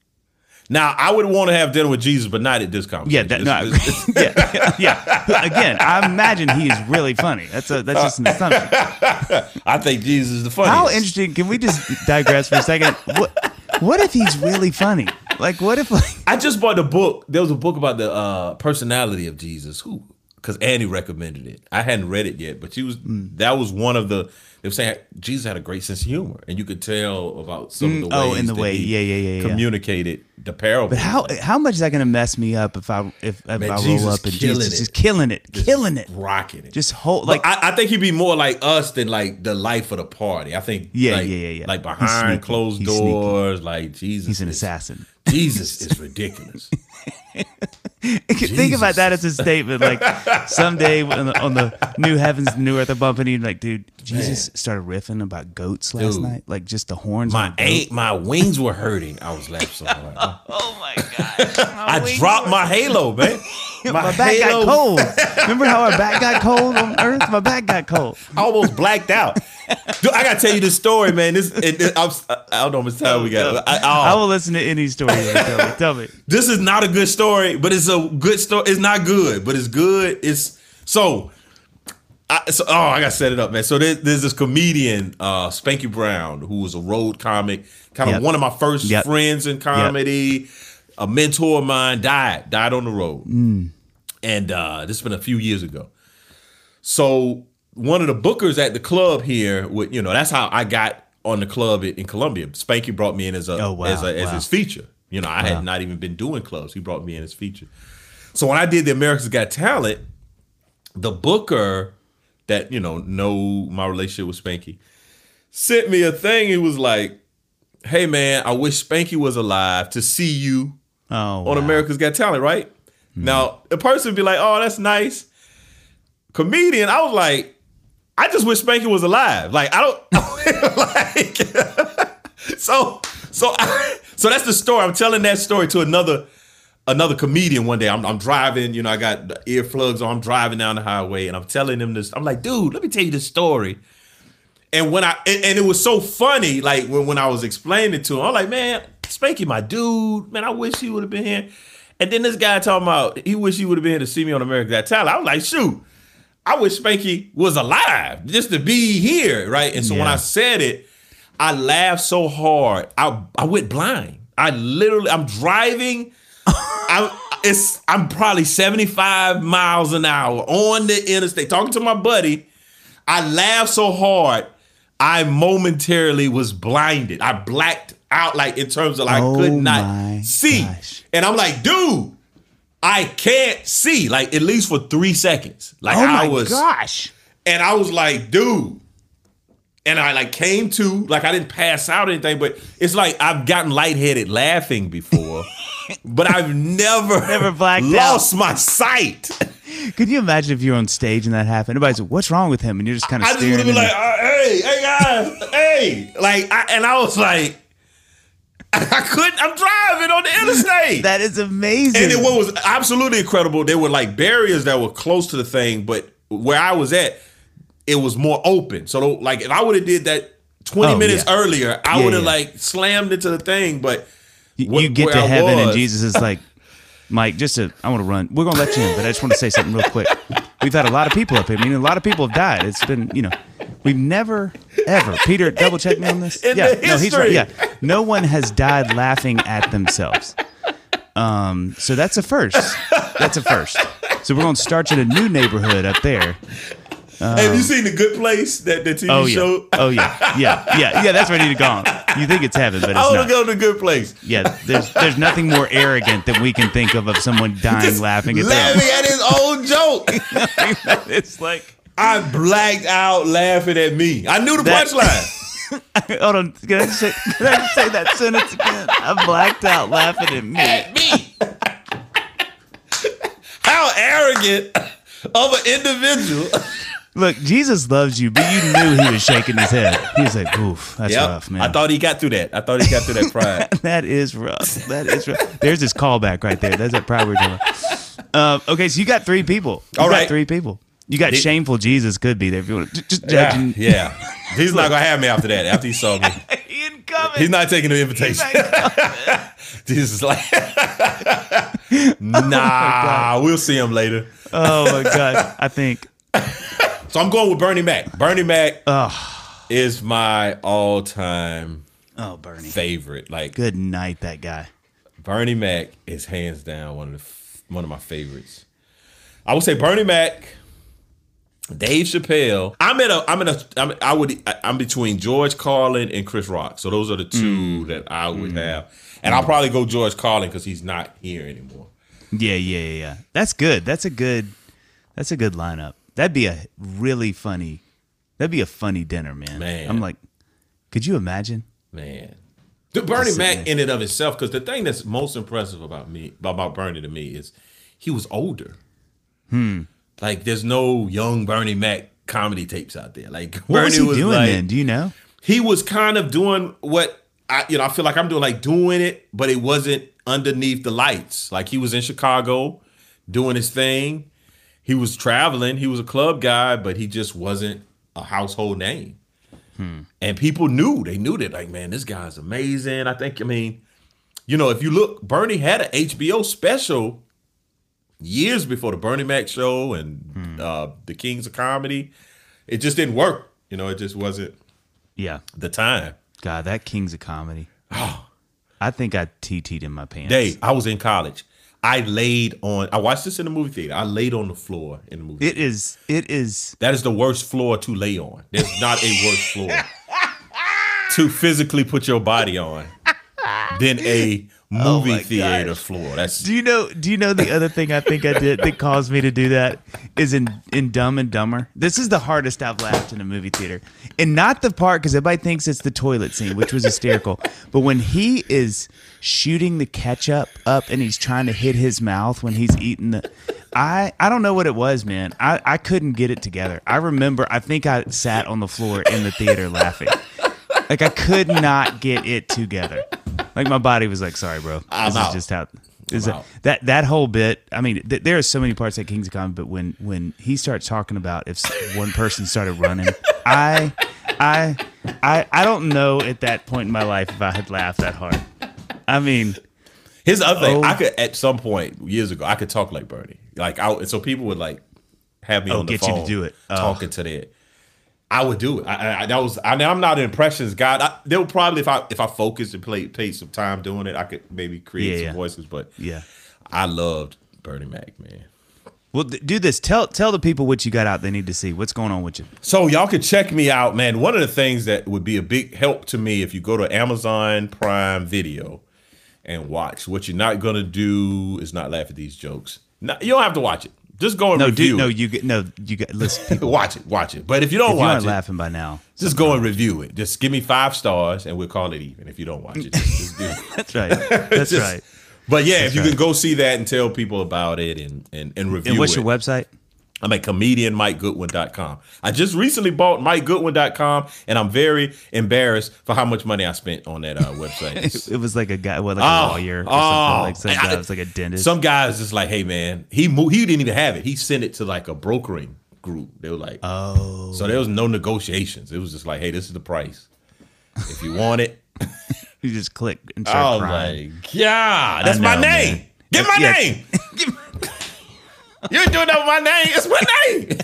Now I would want to have dinner with Jesus, but not at this conference. Yeah, that, no, it's- yeah, yeah. Again, I imagine he is really funny. That's a that's just an assumption. I think Jesus is the funniest. How interesting? Can we just digress for a second? What what if he's really funny? Like, what if like I just bought a book. There was a book about the uh, personality of Jesus. Who? Because Annie recommended it. I hadn't read it yet, but she was. Mm. That was one of the. They were saying Jesus had a great sense of humor, and you could tell about some of the oh, ways. in the way- he yeah, yeah, yeah, yeah. Communicated the parable. But how how much is that going to mess me up if I if, if Man, I roll Jesus up and Jesus it. just killing it, killing it, rocking it? just hold like I, I think he'd be more like us than like the life of the party. I think Yeah, like, yeah, yeah, yeah. Like behind closed He's sneaky. doors, like Jesus. he's an is- assassin. Jesus is ridiculous. Think about that as a statement. Like someday on the, on the new heavens, new earth, are bumping you. Like, dude, Jesus started riffing about goats last Dude. night. Like just the horns. My on a my wings were hurting. I was laughing so hard. Oh my god! I dropped my halo, man. my, back got cold. Remember how our back got cold on Earth? My back got cold. I almost blacked out. Dude, I gotta tell you this story, man. This it, it- I'm, I don't know how much time we got. I, I oh, will listen to any story. Tell me. Tell me. this is not a good story, but it's a good story. It's not good, but it's good. It's so. I, so oh, I gotta set it up, man. So there, there's this comedian, uh, Spanky Brown, who was a road comic, kind of Yep. one of my first Yep. friends in comedy. A mentor of mine died, died on the road, Mm. and uh, this has been a few years ago. So one of the bookers at the club here, would you know, that's how I got on the club in, in Columbia. Spanky brought me in as a Oh, wow, as a, as his feature. You know, I had not even been doing clubs. He brought me in as feature. So when I did the America's Got Talent, the booker that you know know my relationship with Spanky sent me a thing. He was like, "Hey man, I wish Spanky was alive to see you Oh, on wow. America's Got Talent, right? Hmm. Now, a person would be like, oh, that's nice. Comedian, I was like, I just wish Spanky was alive. Like, I don't like so so I, so that's the story. I'm telling that story to another another comedian one day. I'm, I'm driving, you know, I got earplugs on. I'm driving down the highway, and I'm telling him this. I'm like, dude, let me tell you this story. And when I and, and it was so funny, like when, when I was explaining it to him, I'm like, man, Spanky, my dude, man, I wish he would have been here. And then this guy talking about he wish he would have been here to see me on American Got Talent. I was like, shoot, I wish Spanky was alive just to be here, right? And so when I said it, I laughed so hard, I I went blind. I literally, I'm driving. I'm it's I'm probably 75 miles an hour on the interstate talking to my buddy. I laughed so hard, I momentarily was blinded. I blacked out, like in terms of like I Oh could not see. gosh. And I'm like, dude, I can't see, like at least for three seconds. Like Oh my I was gosh. and I was like, dude. And I like came to, like I didn't pass out or anything, but it's like I've gotten lightheaded laughing before, but I've never, Never blacked lost my sight. Could you imagine if you're on stage and that happened? Everybody's like, "What's wrong with him?" And you're just kind of I just would have been like, uh, hey, hey guys, hey. Like, I, and I was like, I couldn't, I'm driving on the interstate. "That is amazing." And then what was absolutely incredible, there were like barriers that were close to the thing, but where I was at, it was more open. So like if I would have did that 20 Oh, minutes yeah. earlier, I Yeah, would have yeah. like slammed into the thing. But you, wh- you get to I heaven and Jesus is like, "Mike, just to, I want to run. We're gonna let you in, but I just want to say something real quick. We've had a lot of people up here. I mean, a lot of people have died. It's been, you know, we've never ever. Peter, double check me on this. In yeah, no, he's right. Yeah, no one has died laughing at themselves. Um, so that's a first. That's a first. So we're gonna start in a new neighborhood up there. have you seen the Good Place that the TV Oh yeah. show? Oh yeah. Yeah. Yeah. Yeah. That's ready to go. On. You think it's heaven, but it's I want to go to the Good Place. Yeah. There's there's nothing more arrogant that we can think of of someone dying Just laughing at laughing at his own joke. it's like I blacked out laughing at me. I knew the That- punchline. hold on. Can I just say can I just say that sentence again? I blacked out laughing at me. at me. How arrogant of an individual. Look, Jesus loves you, but you knew he was shaking his head. He was like, "Oof, that's Yep. rough, man. I thought he got through that. I thought he got through that pride. that is rough. That is rough. There's his callback right there. That's that pride we're doing. Um, okay, so you got three people. You All got right. three people. You got The- shameful Jesus could be there if you want. to Just yeah, judging. yeah. He's not gonna have me after that. After he saw me, Incoming. he's not taking the invitation. Jesus is like, oh nah. we'll see him later. Oh my god! I think. So I'm going with Bernie Mac. Bernie Mac is my all-time Oh, Bernie. favorite. Like Good night, that guy. Bernie Mac is hands down one of the one of my favorites. I would say Bernie Mac, Dave Chappelle. I'm in a I'm in a I'm, I would I'm between George Carlin and Chris Rock. So those are the two that I would have, and I'll probably go George Carlin because he's not here anymore. Yeah, yeah, yeah, yeah. That's good. That's a good. That's a good lineup. That'd be a really funny. That'd be a funny dinner, man. Man. I'm like, could you imagine? Man. The Bernie Mac in and of itself, because the thing that's most impressive about me, about Bernie to me, is he was older. Hmm. Like there's no young Bernie Mac comedy tapes out there. Like What Bernie was he doing like, then? Do you know? he was kind of doing what I, you know, I feel like I'm doing, like doing it, but it wasn't underneath the lights. Like he was in Chicago doing his thing. He was traveling. He was a club guy, but he just wasn't a household name. Hmm. And people knew, they knew that, like, man, this guy's amazing. I think, I mean, you know, if you look, Bernie had an HBO special years before the Bernie Mac show and uh, the Kings of Comedy. It just didn't work. You know, it just wasn't Yeah. the time. God, that King's of Comedy. I think I TT'd in my pants. Dave, I was in college. I laid on. I watched this in the movie theater. I laid on the floor in the movie. It is. It is. that is the worst floor to lay on. There's not a worse floor to physically put your body on than a Oh movie Oh theater gosh. floor. That's Do you know? Do you know the other thing I think I did that caused me to do that is in in Dumb and Dumber. This is the hardest I've laughed in a movie theater, and not the part because everybody thinks it's the toilet scene, which was hysterical. But when he is shooting the ketchup up and he's trying to hit his mouth when he's eating the, I I don't know what it was, man. I I couldn't get it together. I remember. I think I sat on the floor in the theater laughing. Like I could not get it together. Like my body was like, "Sorry, bro. Ah, this I'm is out. just how." Is that, that that whole bit? I mean, th- there are so many parts at Kings of Comedy, but when when he starts talking about if one person started running, I, I, I, I don't know at that point in my life if I had laughed that hard. I mean, his other thing. Oh. I could at some point years ago, I could talk like Bernie. Like I, so people would like have me Oh, on the get you to phone do it. Oh. talking to that. I would do it. I, I, that was. I, I'm not an impressions guy. I, they'll probably if I if I focused and played paid some time doing it, I could maybe create Yeah, some yeah. voices. But yeah. I loved Bernie Mac, man. Well, do this. Tell tell the people what you got out. They need to see what's going on with you. So y'all could check me out, man. One of the things that would be a big help to me if you go to Amazon Prime Video and watch. What you're not gonna do is not laugh at these jokes. No, you don't have to watch it. Just go and No, review. do, no, you get no, you get listen. Watch it, watch it. But if you don't if you watch aren't it, laughing by now, just go and review it. Just give me five stars and we'll call it even. If you don't watch it, just, just do it. that's right. That's Just- right. But yeah, if you right. can go see that and tell people about it and and, and review And what's it. your website? I'm at comedianmikegoodwin.com. I just recently bought mikegoodwin.com and I'm very embarrassed for how much money I spent on that uh, website. It was like a guy, what, like Oh, a lawyer or oh, something. Like some I- guy was like a dentist. Some guys just like, hey man, he moved, he didn't even have it. He sent it to like a brokering group. They were like, oh, so there was no negotiations. It was just like, hey, this is the price. If you want it, you just click and start oh crying. my god, that's I my name. man. Get my Yeah. name. Doing that with my name. It's my name.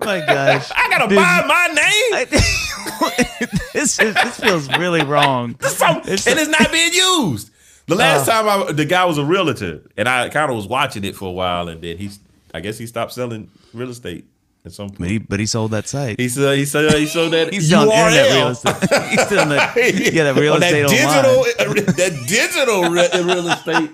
My gosh, I gotta Dude, buy my name. I- this is, this feels really wrong. So- It's- and it's not being used. The last Oh. time I, the guy was a realtor, and I kind of was watching it for a while, and then he's, I guess he stopped selling real estate at some But point. he, but he sold that site. He said, he said, he sold that He's on internet real estate. He's doing the, yeah, that real estate that online. digital, uh, that digital re- real estate.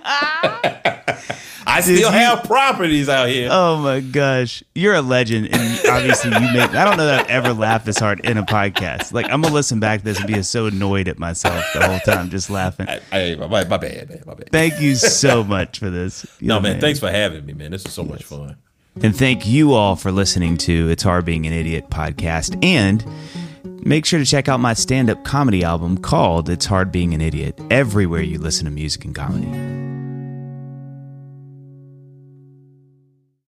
I still you- have properties out here. Oh my gosh, you're a legend, and obviously you make. I don't know that I've ever laughed this hard in a podcast. Like I'm gonna listen back to this and be so annoyed at myself the whole time, just laughing. I, I- my, my bad, man, my bad. Thank you so much for this. You're no, the man, thanks for having me, man. This is so much fun. And thank you all for listening to It's Hard Being an Idiot podcast. And make sure to check out my stand up comedy album called It's Hard Being an Idiot everywhere you listen to music and comedy.